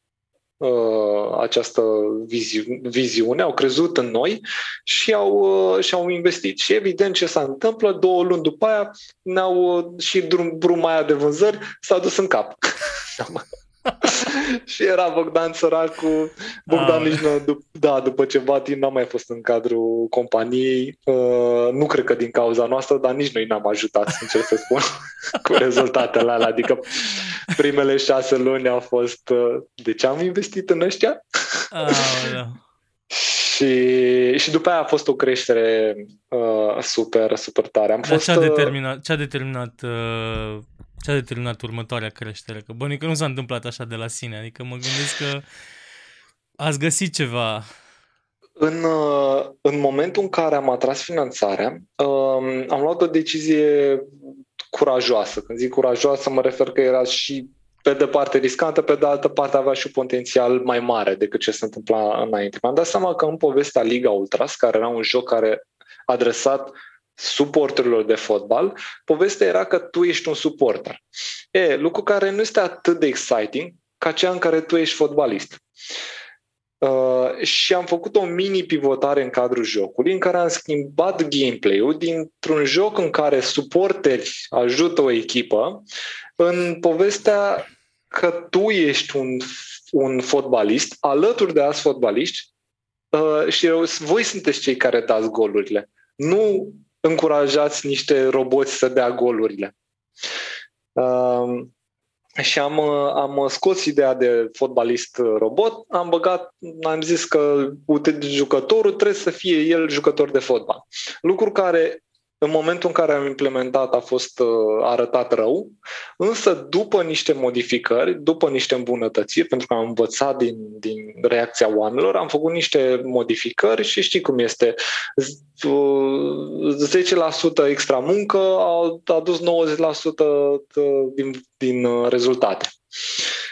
această vizi- viziune, au crezut în noi și au, uh, și au investit. Și evident ce s-a întâmplat, două luni după aia ne-au uh, și drum, bruma aia de vânzări s-a dus în cap. și era Bogdan cu Bogdan ah. nici nu, da, după ceva timp n-a mai fost în cadrul companiei. Uh, nu cred că din cauza noastră, dar nici noi n-am ajutat, sincer să spun, cu rezultatele alea. Adică primele șase luni au fost uh, de ce am investit în ăștia? Ah, și, și după aia a fost o creștere uh, super, super tare. Am fost, ce a uh, determinat, ce a determinat uh, ce a determinat următoarea creștere? Că bănuiesc că nu s-a întâmplat așa de la sine. Adică mă gândesc că ați găsit ceva. În, uh, în momentul în care am atras finanțarea, um, am luat o decizie curajoasă. Când zic curajoasă, mă refer că era și pe de parte riscantă, pe de altă parte avea și un potențial mai mare decât ce se întâmpla înainte. Mi-am dat seama că în povestea Liga Ultras, care era un joc care adresat suporterilor de fotbal, povestea era că tu ești un suporter. E, lucru care nu este atât de exciting ca cea în care tu ești fotbalist. Uh, și am făcut o mini pivotare în cadrul jocului în care am schimbat gameplay-ul dintr-un joc în care suporteri ajută o echipă în povestea că tu ești un, un fotbalist alături de alți fotbaliști uh, și voi sunteți cei care dați golurile. Nu încurajați niște roboți să dea golurile. Uh, și am, am scos ideea de fotbalist robot, am băgat, am zis că uite, jucătorul trebuie să fie el jucător de fotbal. Lucru care în momentul în care am implementat a fost uh, arătat rău, însă după niște modificări, după niște îmbunătățiri, pentru că am învățat din, din reacția oamenilor, am făcut niște modificări și știi cum este, 10% extra muncă a adus 90% din, din rezultate.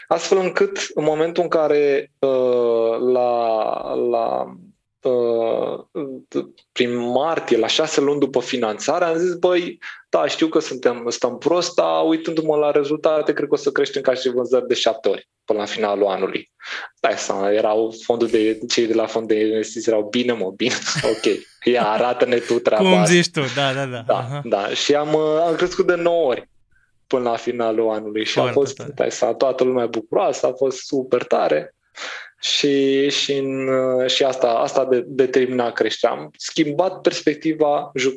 Astfel încât în momentul în care uh, la, la prin martie, la șase luni după finanțare, am zis, băi, da, știu că suntem, stăm prost, dar uitându-mă la rezultate, cred că o să creștem ca și vânzări de șapte ori până la finalul anului. Da, seama, erau fondul de, cei de la fond de investiții erau bine, mă, bine, ok, ia, arată-ne tu treaba Cum asta. zici tu, da, da, da. Da, uh-huh. da. și am, am crescut de 9 ori până la finalul anului și Foarte a fost, da, seama, toată lumea bucuroasă, a fost super tare și, și, în, și asta, asta de, determina creșterea. Am schimbat perspectiva ju,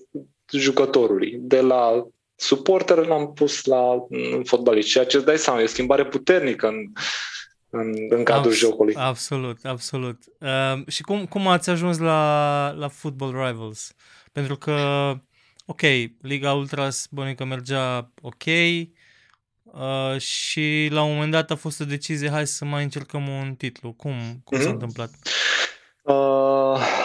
jucătorului. De la suporter l-am pus la fotbalist, ceea ce îți dai seama, e o schimbare puternică în, în, în cadrul Abs- jocului. Absolut, absolut. Uh, și cum, cum ați ajuns la, la Football Rivals? Pentru că, ok, Liga Ultras bănică mergea ok, Uh, și la un moment dat a fost o decizie, hai să mai încercăm un titlu. Cum, cum mm-hmm. s-a mhm. întâmplat? Uh,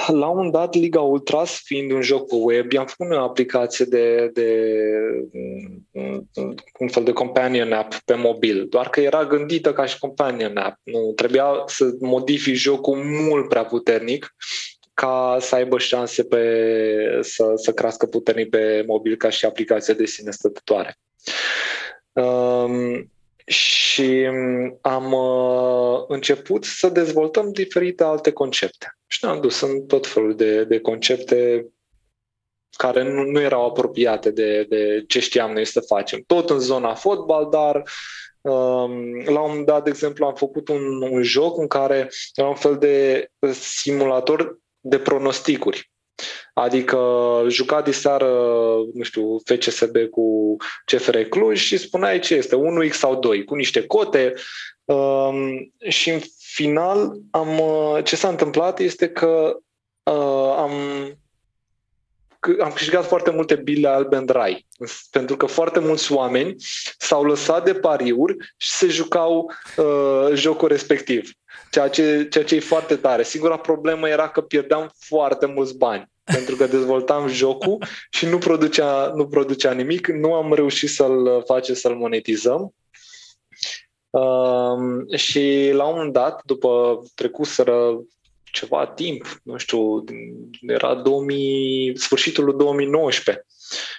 la un moment dat, Liga Ultras, fiind un joc pe web, i-am făcut o aplicație de, de un fel de companion app pe mobil, doar că era gândită ca și companion app. Nu trebuia să modifici jocul mult prea puternic ca să aibă șanse pe, să, să crească puternic pe mobil ca și aplicație de sine stătătoare. Um, și am uh, început să dezvoltăm diferite alte concepte. Și ne-am dus în tot felul de, de concepte care nu, nu erau apropiate de, de ce știam noi să facem. Tot în zona fotbal, dar um, la un moment dat, de exemplu, am făcut un, un joc în care era un fel de simulator de pronosticuri. Adică juca diseară, nu știu, FCSB cu CFR Cluj și spuneai ce este, 1x sau 2, cu niște cote. Um, și în final, am, ce s-a întâmplat este că uh, am am câștigat foarte multe bile albe în rai, pentru că foarte mulți oameni s-au lăsat de pariuri și se jucau uh, jocul respectiv, ceea ce, ceea ce e foarte tare. Singura problemă era că pierdeam foarte mulți bani pentru că dezvoltam jocul și nu producea, nu producea nimic, nu am reușit să-l face să-l monetizăm. Uh, și la un moment dat, după trecuseră ceva timp, nu știu, era 2000, sfârșitul 2019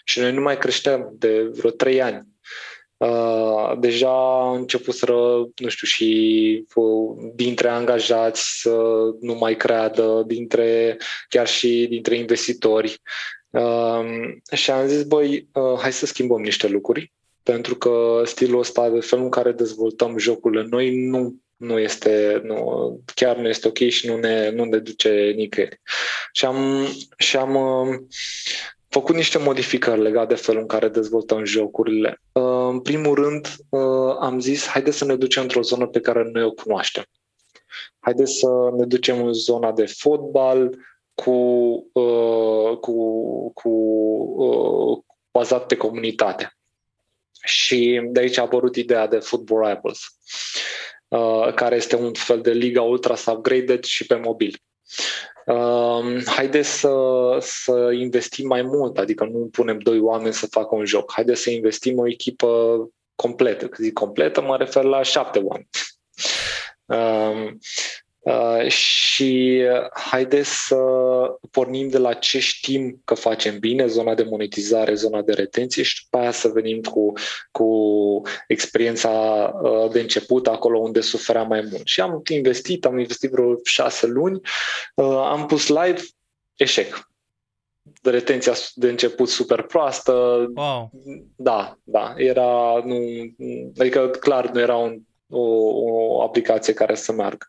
și noi nu mai creșteam de vreo 3 ani. Uh, deja a început să, nu știu, și dintre angajați să nu mai creadă, dintre, chiar și dintre investitori. Uh, și am zis, băi, uh, hai să schimbăm niște lucruri, pentru că stilul ăsta, de felul în care dezvoltăm jocurile noi, nu nu este, nu, chiar nu este ok și nu ne, nu ne duce nicăieri. Și am, și am uh, făcut niște modificări legate de felul în care dezvoltăm jocurile. Uh, în primul rând, uh, am zis, haide să ne ducem într-o zonă pe care noi o cunoaștem. Haide să ne ducem în zona de fotbal cu, uh, cu, cu uh, bazat pe comunitate. Și de aici a apărut ideea de Football Rivals. Uh, care este un fel de Liga Ultra upgraded și pe mobil. Uh, haideți să, să investim mai mult, adică nu punem doi oameni să facă un joc. Haideți să investim o echipă completă. Când zic completă, mă refer la șapte oameni. Uh, Uh, și haideți să pornim de la ce știm că facem bine, zona de monetizare, zona de retenție și după aia să venim cu, cu experiența uh, de început, acolo unde suferea mai mult. Și am investit, am investit vreo șase luni, uh, am pus live, eșec. De retenția de început super proastă. Wow. Da, da, era, nu, adică clar nu era un, o, o aplicație care să meargă.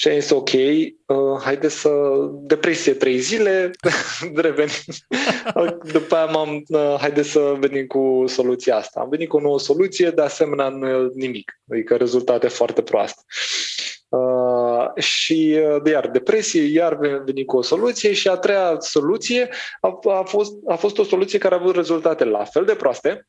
Și a zis, ok, uh, haide să depresie trei zile, revenim. După aia m-am, uh, haide să venim cu soluția asta. Am venit cu o nouă soluție, de asemenea nimic, adică rezultate foarte proaste. Uh, și uh, de iar depresie, iar veni cu o soluție și a treia soluție a, a, fost, a fost o soluție care a avut rezultate la fel de proaste,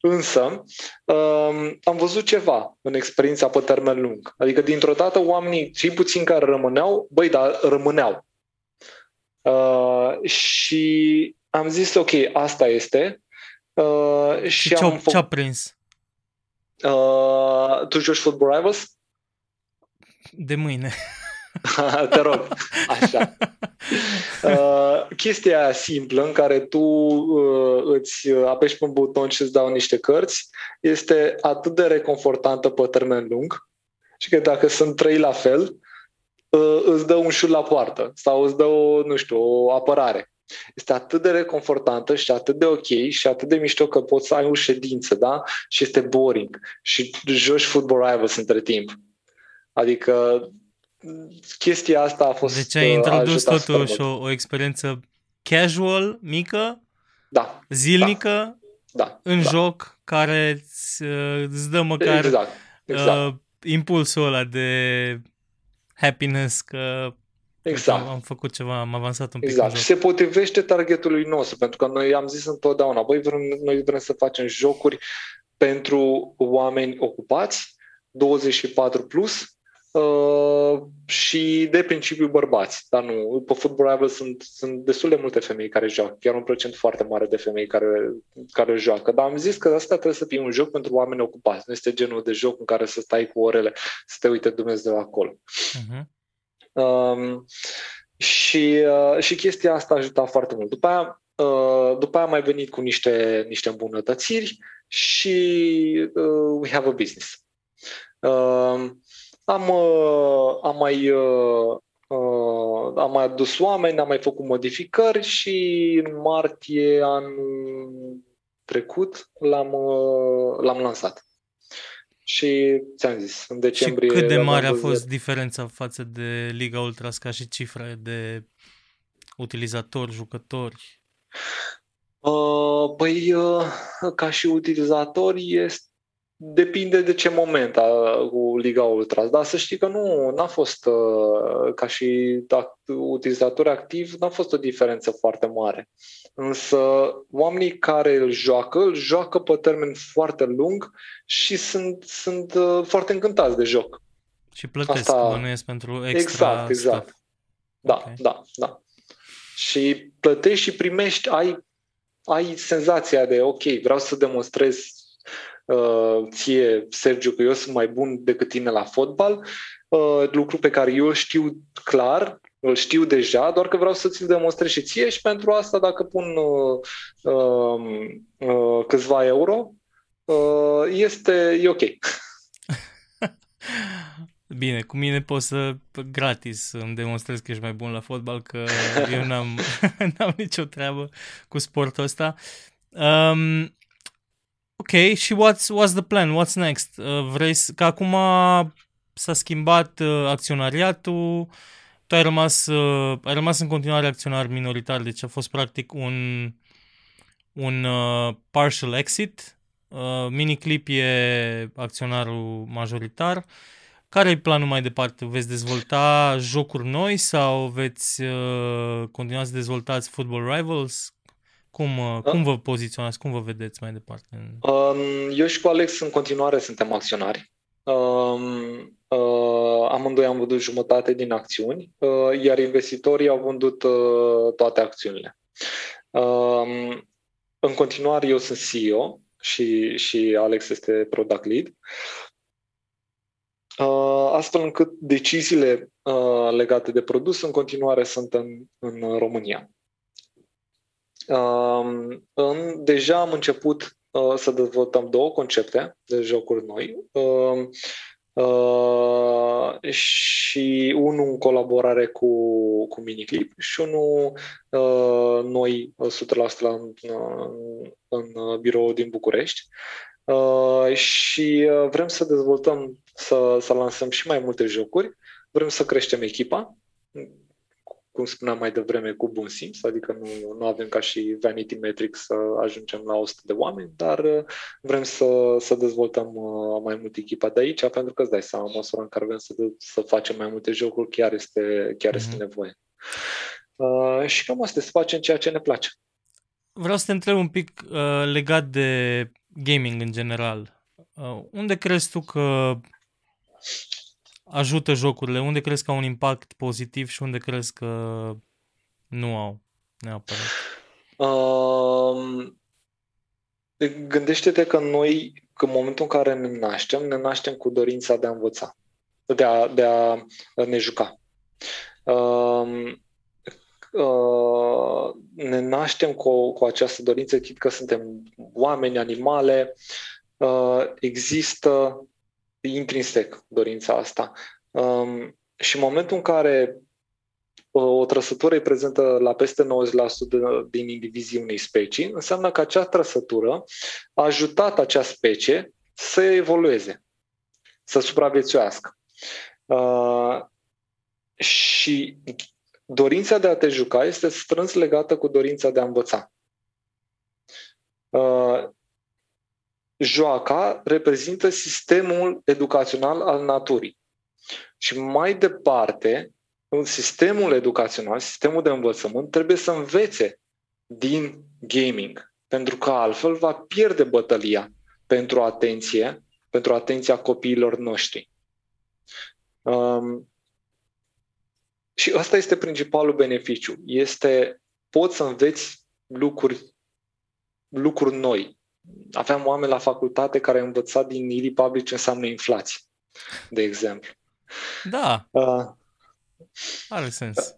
însă uh, am văzut ceva în experiența pe termen lung. Adică dintr-o dată oamenii, cei puțini care rămâneau, băi, dar rămâneau. Uh, și am zis, ok, asta este. Uh, și, și am făcut... ce-a prins? Uh, tu joci Football Rivals? De mâine. Te rog, așa. Uh, chestia simplă în care tu uh, îți apeși pe un buton și îți dau niște cărți este atât de reconfortantă pe termen lung și că dacă sunt trei la fel, uh, îți dă un șut la poartă sau îți dă o, nu știu, o apărare. Este atât de reconfortantă și atât de ok și atât de mișto că poți să ai o ședință, da? Și este boring. Și joci football rivals între timp. Adică chestia asta a fost Deci ai introdus totuși o, o experiență casual, mică, da, zilnică, da, da, în da. joc, care îți, îți dă măcar exact, exact. Uh, impulsul ăla de happiness că Exact. Am, am făcut ceva, am avansat un pic. Exact. Și se potrivește targetului nostru, pentru că noi am zis întotdeauna, băi, vrem, noi vrem să facem jocuri pentru oameni ocupați, 24 plus, Uh, și de principiu bărbați, dar nu. Pe Football Rival sunt, sunt destul de multe femei care joacă, chiar un procent foarte mare de femei care, care joacă. Dar am zis că asta trebuie să fie un joc pentru oameni ocupați. Nu este genul de joc în care să stai cu orele, să te uite Dumnezeu acolo. Uh-huh. Um, și, uh, și chestia asta a ajutat foarte mult. După aia, uh, după aia am mai venit cu niște, niște îmbunătățiri și uh, we have a business. Uh, am, uh, am mai uh, uh, am mai adus oameni, am mai făcut modificări și în martie anul trecut l-am, uh, l-am lansat. Și ți-am zis, în decembrie... Și cât de mare a fost diferența față de Liga Ultras ca și cifre de utilizatori, jucători? Uh, păi, uh, ca și utilizatori este Depinde de ce moment a, cu Liga Ultras, dar să știi că nu n-a fost, uh, ca și utilizator activ, n-a fost o diferență foarte mare. Însă oamenii care îl joacă, îl joacă pe termen foarte lung și sunt, sunt uh, foarte încântați de joc. Și plătesc, Asta... bănuiesc, pentru extra Exact, exact. Stuff. Da, okay. da, da. Și plătești și primești, ai, ai senzația de, ok, vreau să demonstrez uh, ție, Sergiu, că eu sunt mai bun decât tine la fotbal, uh, lucru pe care eu știu clar, îl știu deja, doar că vreau să ți-l demonstrez și ție și pentru asta dacă pun uh, uh, uh, câțiva euro, uh, este e ok. Bine, cu mine poți să gratis îmi demonstrez că ești mai bun la fotbal, că eu n-am, n-am nicio treabă cu sportul ăsta. Um, Ok, și what's, what's the plan? What's next? Uh, vrei să, că acum s-a schimbat uh, acționariatul, tu ai rămas, uh, ai rămas în continuare acționar minoritar, deci a fost practic un, un uh, partial exit. Uh, Miniclip e acționarul majoritar. Care e planul mai departe? Veți dezvolta jocuri noi sau veți uh, continua să dezvoltați Football Rivals? Cum, uh, cum vă poziționați, cum vă vedeți mai departe? Um, eu și cu Alex în continuare suntem acționari. Um, uh, amândoi am vândut jumătate din acțiuni, uh, iar investitorii au vândut uh, toate acțiunile. Um, în continuare eu sunt CEO și, și Alex este product lead. Uh, astfel încât deciziile uh, legate de produs în continuare sunt în, în România. Uh, în, deja am început uh, să dezvoltăm două concepte de jocuri noi. Uh, Uh, și unul în colaborare cu, cu Miniclip și unul uh, noi 100% la, în, în birou din București. Uh, și uh, vrem să dezvoltăm, să, să lansăm și mai multe jocuri, vrem să creștem echipa, cu cum spuneam mai devreme, cu bun simț, adică nu, nu avem ca și vanity metric să ajungem la 100 de oameni, dar uh, vrem să, să dezvoltăm uh, mai mult echipa de aici, pentru că îți dai seama, măsura în care vrem să, să facem mai multe jocuri, chiar este, chiar mm-hmm. este mhm. nevoie. Uh, și cam asta, să facem ceea ce ne place. Vreau să te întreb un pic uh, legat de gaming în general. Uh, unde crezi tu că ajută jocurile? Unde crezi că au un impact pozitiv și unde crezi că nu au neapărat? Um, gândește-te că noi, în momentul în care ne naștem, ne naștem cu dorința de a învăța, de a, de a ne juca. Um, uh, ne naștem cu, cu această dorință, chit că suntem oameni, animale, uh, există intrinsec dorința asta. Um, și în momentul în care uh, o trăsătură e prezentă la peste 90% din indivizii unei specii, înseamnă că acea trăsătură a ajutat acea specie să evolueze, să supraviețuiască. Uh, și dorința de a te juca este strâns legată cu dorința de a învăța. Uh, joaca reprezintă sistemul educațional al naturii. Și mai departe, sistemul educațional, sistemul de învățământ trebuie să învețe din gaming, pentru că altfel va pierde bătălia pentru atenție, pentru atenția copiilor noștri. Um, și ăsta este principalul beneficiu. Este poți să înveți lucruri, lucruri noi. Aveam oameni la facultate care au învățat din Ili Public ce înseamnă inflație, de exemplu. Da. Uh, Are sens.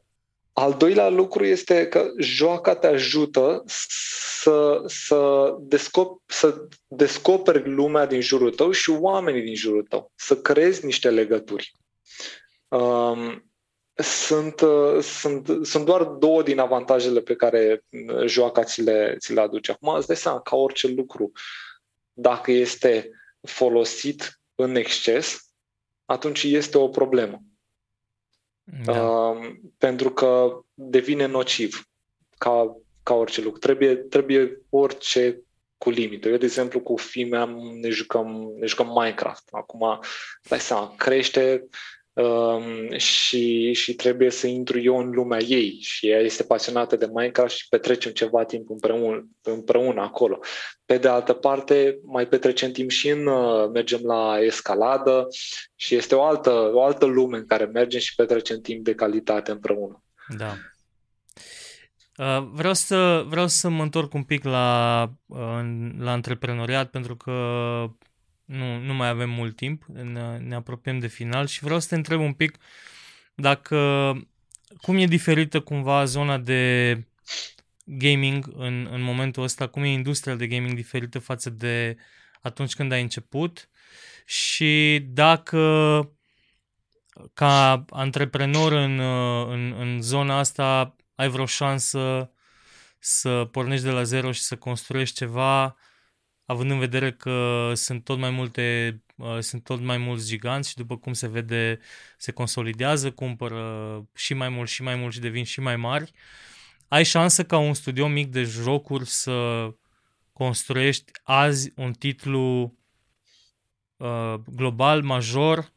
Al doilea lucru este că joaca te ajută să, să, descop, să descoperi lumea din jurul tău și oamenii din jurul tău, să creezi niște legături. Um, sunt, uh, sunt, sunt doar două din avantajele pe care uh, joaca ți le, ți le aduce. Acum îți dai seama, ca orice lucru, dacă este folosit în exces, atunci este o problemă. Da. Uh, pentru că devine nociv, ca, ca orice lucru. Trebuie, trebuie orice cu limite. Eu, de exemplu, cu fimea ne jucăm, ne jucăm Minecraft. Acum, dai seama, crește um, și, și trebuie să intru eu în lumea ei și ea este pasionată de Minecraft și petrecem ceva timp împreună, împreună acolo. Pe de altă parte, mai petrecem timp și în, uh, mergem la escaladă și este o altă, o altă lume în care mergem și petrecem timp de calitate împreună. Da. Uh, vreau, să, vreau să mă întorc un pic la, uh, la antreprenoriat pentru că nu, nu mai avem mult timp, ne, ne apropiem de final și vreau să te întreb un pic dacă cum e diferită cumva zona de gaming în, în momentul ăsta, cum e industria de gaming diferită față de atunci când ai început? Și dacă ca antreprenor în, în, în zona asta ai vreo șansă să pornești de la zero și să construiești ceva având în vedere că sunt tot mai multe uh, sunt tot mai mulți giganți și după cum se vede se consolidează, cumpără și mai mult și mai mult și devin și mai mari. Ai șansă ca un studio mic de jocuri să construiești azi un titlu uh, global, major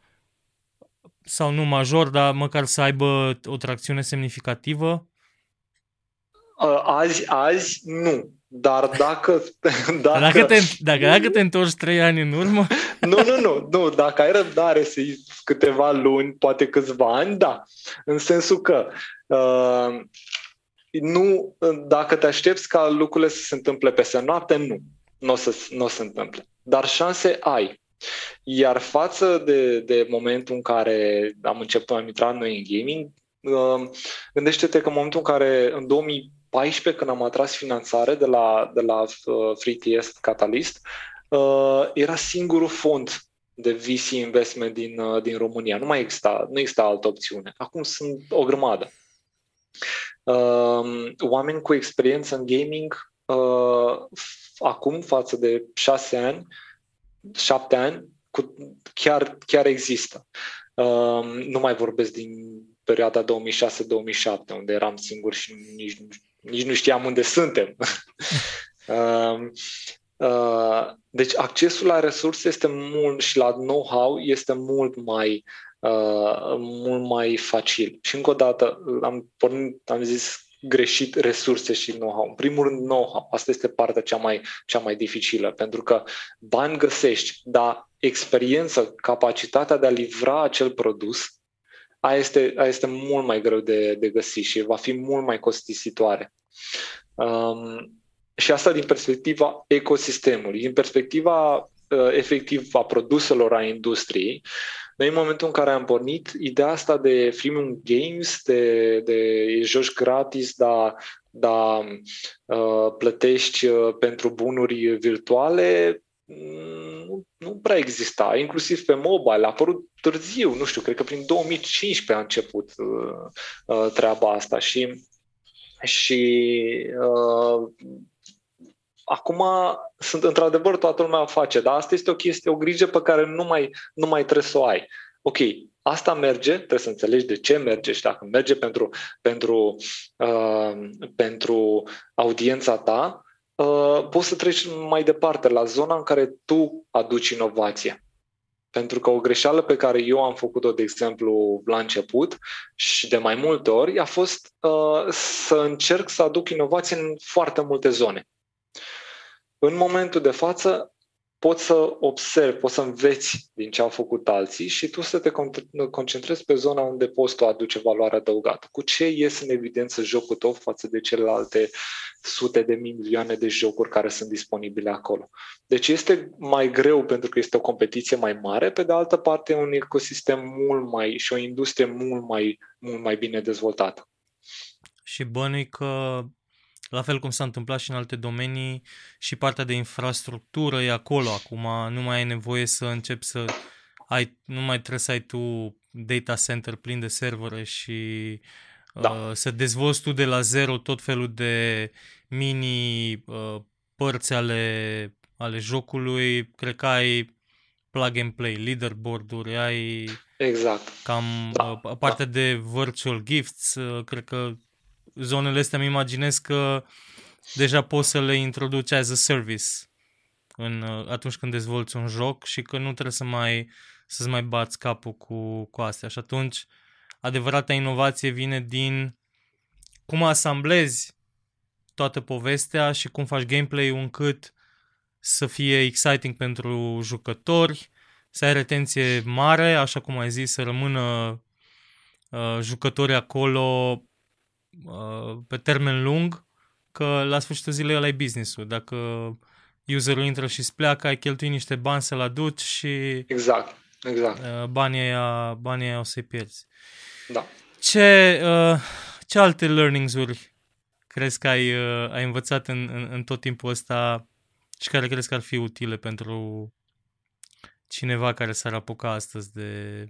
sau nu major, dar măcar să aibă o tracțiune semnificativă? Uh, azi, azi, nu. Dar dacă... Dacă, dacă, te, dacă, dacă te întorci trei ani în urmă... Nu, nu, nu, nu. Dacă ai răbdare să câteva luni, poate câțiva ani, da. În sensul că uh, nu, dacă te aștepți ca lucrurile să se întâmple peste noapte, nu. Nu o să, n-o să se întâmple. Dar șanse ai. Iar față de, de momentul în care am început, am intrat noi în gaming, uh, gândește-te că în momentul în care, în 2000 2014, când am atras finanțare de la, de la uh, FreeTS Catalyst, uh, era singurul fond de VC investment din, uh, din România. Nu mai exista, nu exista altă opțiune. Acum sunt o grămadă. Uh, oameni cu experiență în gaming uh, acum față de șase ani, șapte ani, cu, chiar, chiar există. Uh, nu mai vorbesc din perioada 2006-2007, unde eram singur și nici, nici nu știam unde suntem. uh, uh, deci accesul la resurse este mult și la know-how este mult mai uh, mult mai facil. Și încă o dată am pornit, am zis greșit resurse și know-how. În primul rând know-how. Asta este partea cea mai, cea mai dificilă, pentru că bani găsești, dar experiență, capacitatea de a livra acel produs, aia este, aia este mult mai greu de, de găsit și va fi mult mai costisitoare. Um, și asta din perspectiva ecosistemului, din perspectiva uh, efectiv a produselor a industriei, noi în momentul în care am pornit, ideea asta de freemium games, de, de joci gratis, dar da, uh, plătești uh, pentru bunuri virtuale, mm, nu, nu prea exista, inclusiv pe mobile, a apărut târziu, nu știu, cred că prin 2015 a început uh, uh, treaba asta și, și uh, Acum sunt într-adevăr toată lumea face, dar asta este o chestie, o grijă pe care nu mai, nu mai trebuie să o ai. Ok, asta merge, trebuie să înțelegi de ce merge și dacă merge pentru, pentru, uh, pentru audiența ta, uh, poți să treci mai departe la zona în care tu aduci inovație. Pentru că o greșeală pe care eu am făcut-o, de exemplu, la început și de mai multe ori, a fost uh, să încerc să aduc inovație în foarte multe zone. În momentul de față, poți să observi, poți să înveți din ce au făcut alții și tu să te concentrezi pe zona unde poți tu aduce valoare adăugată. Cu ce ies în evidență jocul tău față de celelalte sute de milioane de jocuri care sunt disponibile acolo. Deci este mai greu pentru că este o competiție mai mare, pe de altă parte un ecosistem mult mai și o industrie mult mai, mult mai bine dezvoltată. Și bănui că la fel cum s-a întâmplat și în alte domenii, și partea de infrastructură e acolo acum, nu mai ai nevoie să începi să ai, nu mai trebuie să ai tu data center plin de servere și da. uh, să dezvolți tu de la zero tot felul de mini uh, părți ale, ale jocului, cred că ai plug and play, leaderboard-uri, ai exact. cam da. uh, partea da. de virtual gifts, uh, cred că zonele astea îmi imaginez că deja poți să le introduci as a service în, uh, atunci când dezvolți un joc și că nu trebuie să mai să-ți mai bați capul cu, cu astea. Și atunci adevărata inovație vine din cum asamblezi toată povestea și cum faci gameplay-ul încât să fie exciting pentru jucători, să ai retenție mare, așa cum ai zis, să rămână uh, jucătorii acolo Uh, pe termen lung că la sfârșitul zilei ăla e business-ul. Dacă userul intră și îți pleacă, ai cheltuit niște bani să-l aduci și exact, exact. Uh, banii aia, banii aia o să-i pierzi. Da. Ce, uh, ce alte learnings-uri crezi că ai, ai învățat în, în, în tot timpul ăsta și care crezi că ar fi utile pentru cineva care s-ar apuca astăzi de...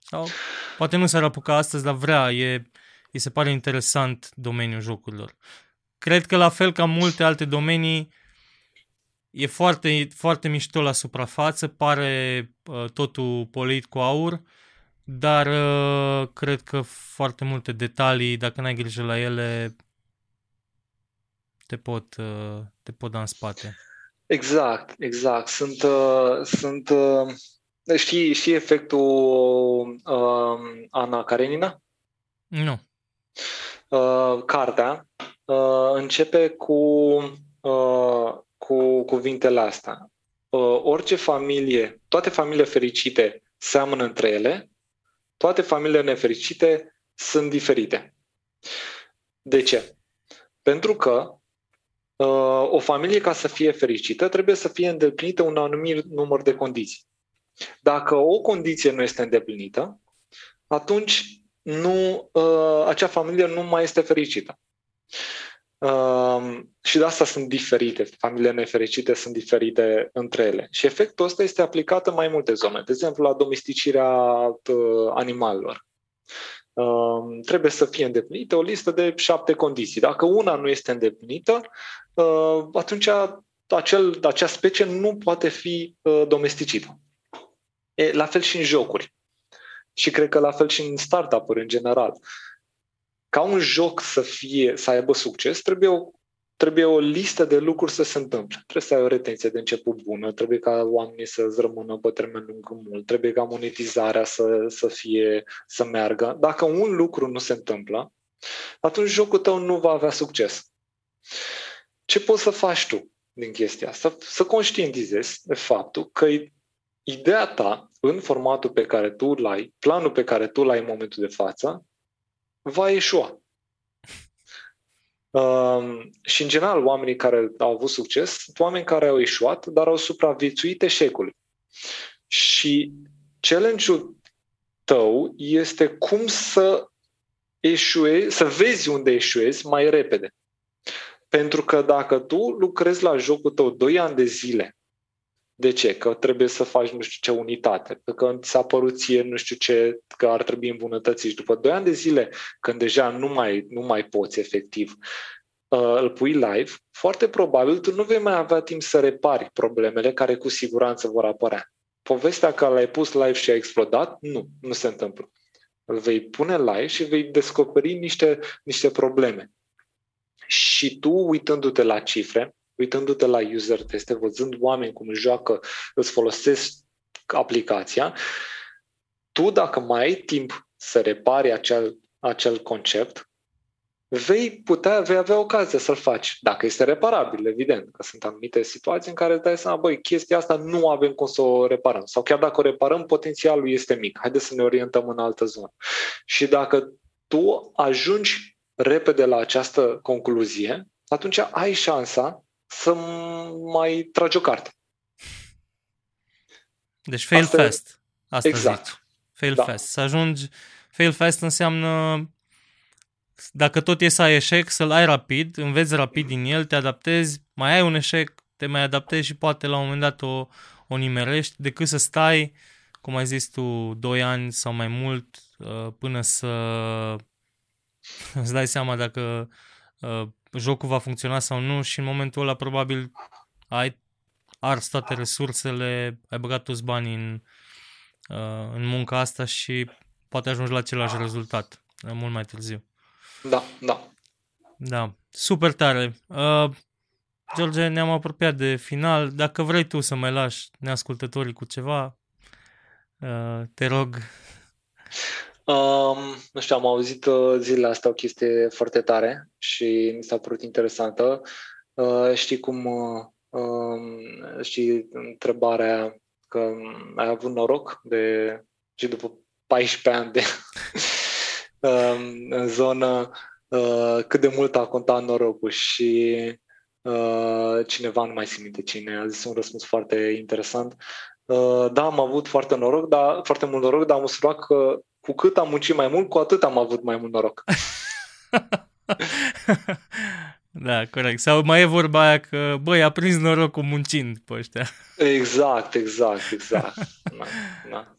Sau poate nu s-ar apuca astăzi, dar vrea, e îi se pare interesant domeniul jocurilor. Cred că la fel ca multe alte domenii, e foarte, foarte mișto la suprafață, pare uh, totul polit cu aur, dar uh, cred că foarte multe detalii, dacă n-ai grijă la ele, te pot, uh, te pot da în spate. Exact, exact. Sunt, uh, sunt uh, știi, știi efectul uh, Ana Karenina? Nu. Uh, cartea uh, începe cu, uh, cu cuvintele astea. Uh, orice familie, toate familiile fericite seamănă între ele, toate familiile nefericite sunt diferite. De ce? Pentru că uh, o familie, ca să fie fericită, trebuie să fie îndeplinită un anumit număr de condiții. Dacă o condiție nu este îndeplinită, atunci nu, uh, acea familie nu mai este fericită. Uh, și de asta sunt diferite. Familiile nefericite sunt diferite între ele. Și efectul ăsta este aplicat în mai multe zone. De exemplu, la domesticirea uh, animalelor. Uh, trebuie să fie îndeplinită o listă de șapte condiții. Dacă una nu este îndeplinită, uh, atunci acel, acea specie nu poate fi uh, domesticită. E, la fel și în jocuri. Și cred că la fel și în startup-uri în general. Ca un joc să fie, să aibă succes, trebuie o trebuie o listă de lucruri să se întâmple. Trebuie să ai o retenție de început bună, trebuie ca oamenii să-ți rămână pe termen lung mult, trebuie ca monetizarea să, să fie, să meargă. Dacă un lucru nu se întâmplă, atunci jocul tău nu va avea succes. Ce poți să faci tu din chestia asta? Să conștientizezi de faptul că ideea ta, în formatul pe care tu îl ai, planul pe care tu îl ai în momentul de față, va ieșua. Uh, și, în general, oamenii care au avut succes sunt oameni care au ieșuat, dar au supraviețuit eșecului. Și challenge-ul tău este cum să eșuezi, să vezi unde eșuezi mai repede. Pentru că dacă tu lucrezi la jocul tău 2 ani de zile de ce? Că trebuie să faci nu știu ce unitate, că ți s-a părut ție nu știu ce, că ar trebui îmbunătățit. După 2 ani de zile, când deja nu mai, nu mai poți efectiv, uh, îl pui live, foarte probabil tu nu vei mai avea timp să repari problemele care cu siguranță vor apărea. Povestea că l-ai pus live și a explodat, nu, nu se întâmplă. Îl vei pune live și vei descoperi niște, niște probleme. Și tu, uitându-te la cifre, uitându-te la user teste, văzând oameni cum joacă, îți folosesc aplicația, tu dacă mai ai timp să repari acel, acel concept, vei putea, vei avea ocazia să-l faci, dacă este reparabil, evident, că sunt anumite situații în care îți dai seama, băi, chestia asta nu avem cum să o reparăm, sau chiar dacă o reparăm, potențialul este mic, haideți să ne orientăm în altă zonă. Și dacă tu ajungi repede la această concluzie, atunci ai șansa să mai tragi o carte. Deci fail Asta fast. Asta exact. Zici. Fail da. fast. Să ajungi... Fail fast înseamnă dacă tot e să ai eșec, să-l ai rapid, înveți rapid din el, te adaptezi, mai ai un eșec, te mai adaptezi și poate la un moment dat o, o nimerești, decât să stai, cum ai zis tu, 2 ani sau mai mult uh, până să îți dai seama dacă uh, jocul va funcționa sau nu și în momentul ăla probabil ai ars toate resursele, ai băgat toți banii în, uh, în munca asta și poate ajungi la același rezultat uh, mult mai târziu. Da, da. Da, super tare. Uh, George, ne-am apropiat de final. Dacă vrei tu să mai lași neascultătorii cu ceva, uh, te rog. Um, nu știu, am auzit uh, zilele astea o chestie foarte tare și mi s-a părut interesantă. Uh, știi cum, uh, uh, știi întrebarea că ai avut noroc de și după 14 ani de uh, în zonă uh, cât de mult a contat norocul și uh, cineva nu mai simte cine a zis un răspuns foarte interesant. Uh, da, am avut foarte noroc, dar foarte mult noroc, dar am observat că cu cât am muncit mai mult, cu atât am avut mai mult noroc. da, corect. Sau mai e vorba aia că, băi, a prins norocul muncind pe ăștia. Exact, exact, exact. Da,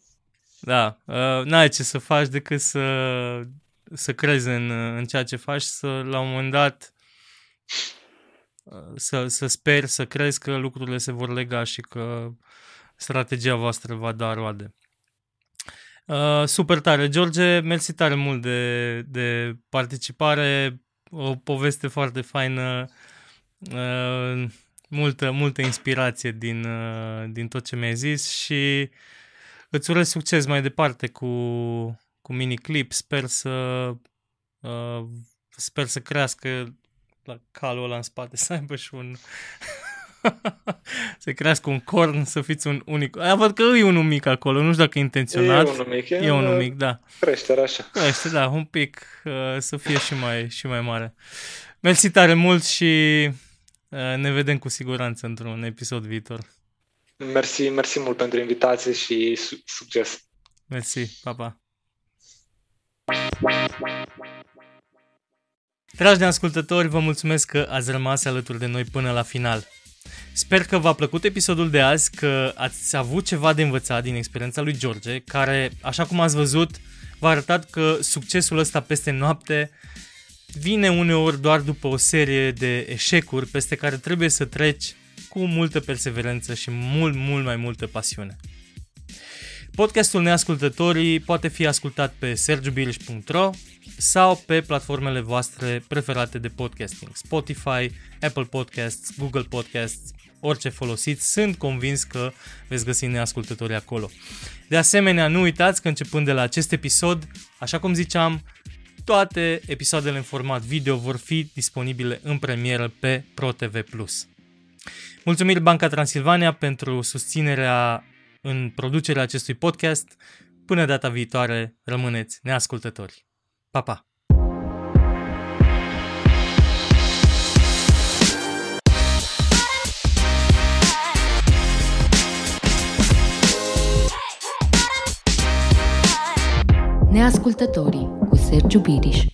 da. da uh, n-ai ce să faci decât să, să crezi în, în ceea ce faci, să la un moment dat uh, să, să speri, să crezi că lucrurile se vor lega și că strategia voastră va da roade. Uh, super tare. George, mersi tare mult de, de participare. O poveste foarte faină. Uh, multă, multă inspirație din, uh, din tot ce mi-ai zis și îți urez succes mai departe cu, cu miniclip. Sper să uh, sper să crească la calul ăla în spate, să aibă și un să crească un corn, să fiți un unic. Aia văd că e unul mic acolo, nu știu dacă e intenționat. E unul mic, e, e unul mic, da. Creștere așa. Crește, da, un pic uh, să fie și mai, și mai mare. Mersi tare mult și uh, ne vedem cu siguranță într-un episod viitor. Mersi, mersi mult pentru invitație și su- succes. Mersi, pa, pa. Dragi ascultători, vă mulțumesc că ați rămas alături de noi până la final. Sper că v-a plăcut episodul de azi, că ați avut ceva de învățat din experiența lui George, care, așa cum ați văzut, v-a arătat că succesul ăsta peste noapte vine uneori doar după o serie de eșecuri peste care trebuie să treci cu multă perseverență și mult, mult mai multă pasiune. Podcastul Neascultătorii poate fi ascultat pe sergiubiriș.ro sau pe platformele voastre preferate de podcasting, Spotify, Apple Podcasts, Google Podcasts, orice folosiți, sunt convins că veți găsi neascultătorii acolo. De asemenea, nu uitați că începând de la acest episod, așa cum ziceam, toate episoadele în format video vor fi disponibile în premieră pe ProTV+. Mulțumiri Banca Transilvania pentru susținerea în producerea acestui podcast. Până data viitoare, rămâneți neascultători. Pa, pa! Neascultătorii cu Sergiu Biriș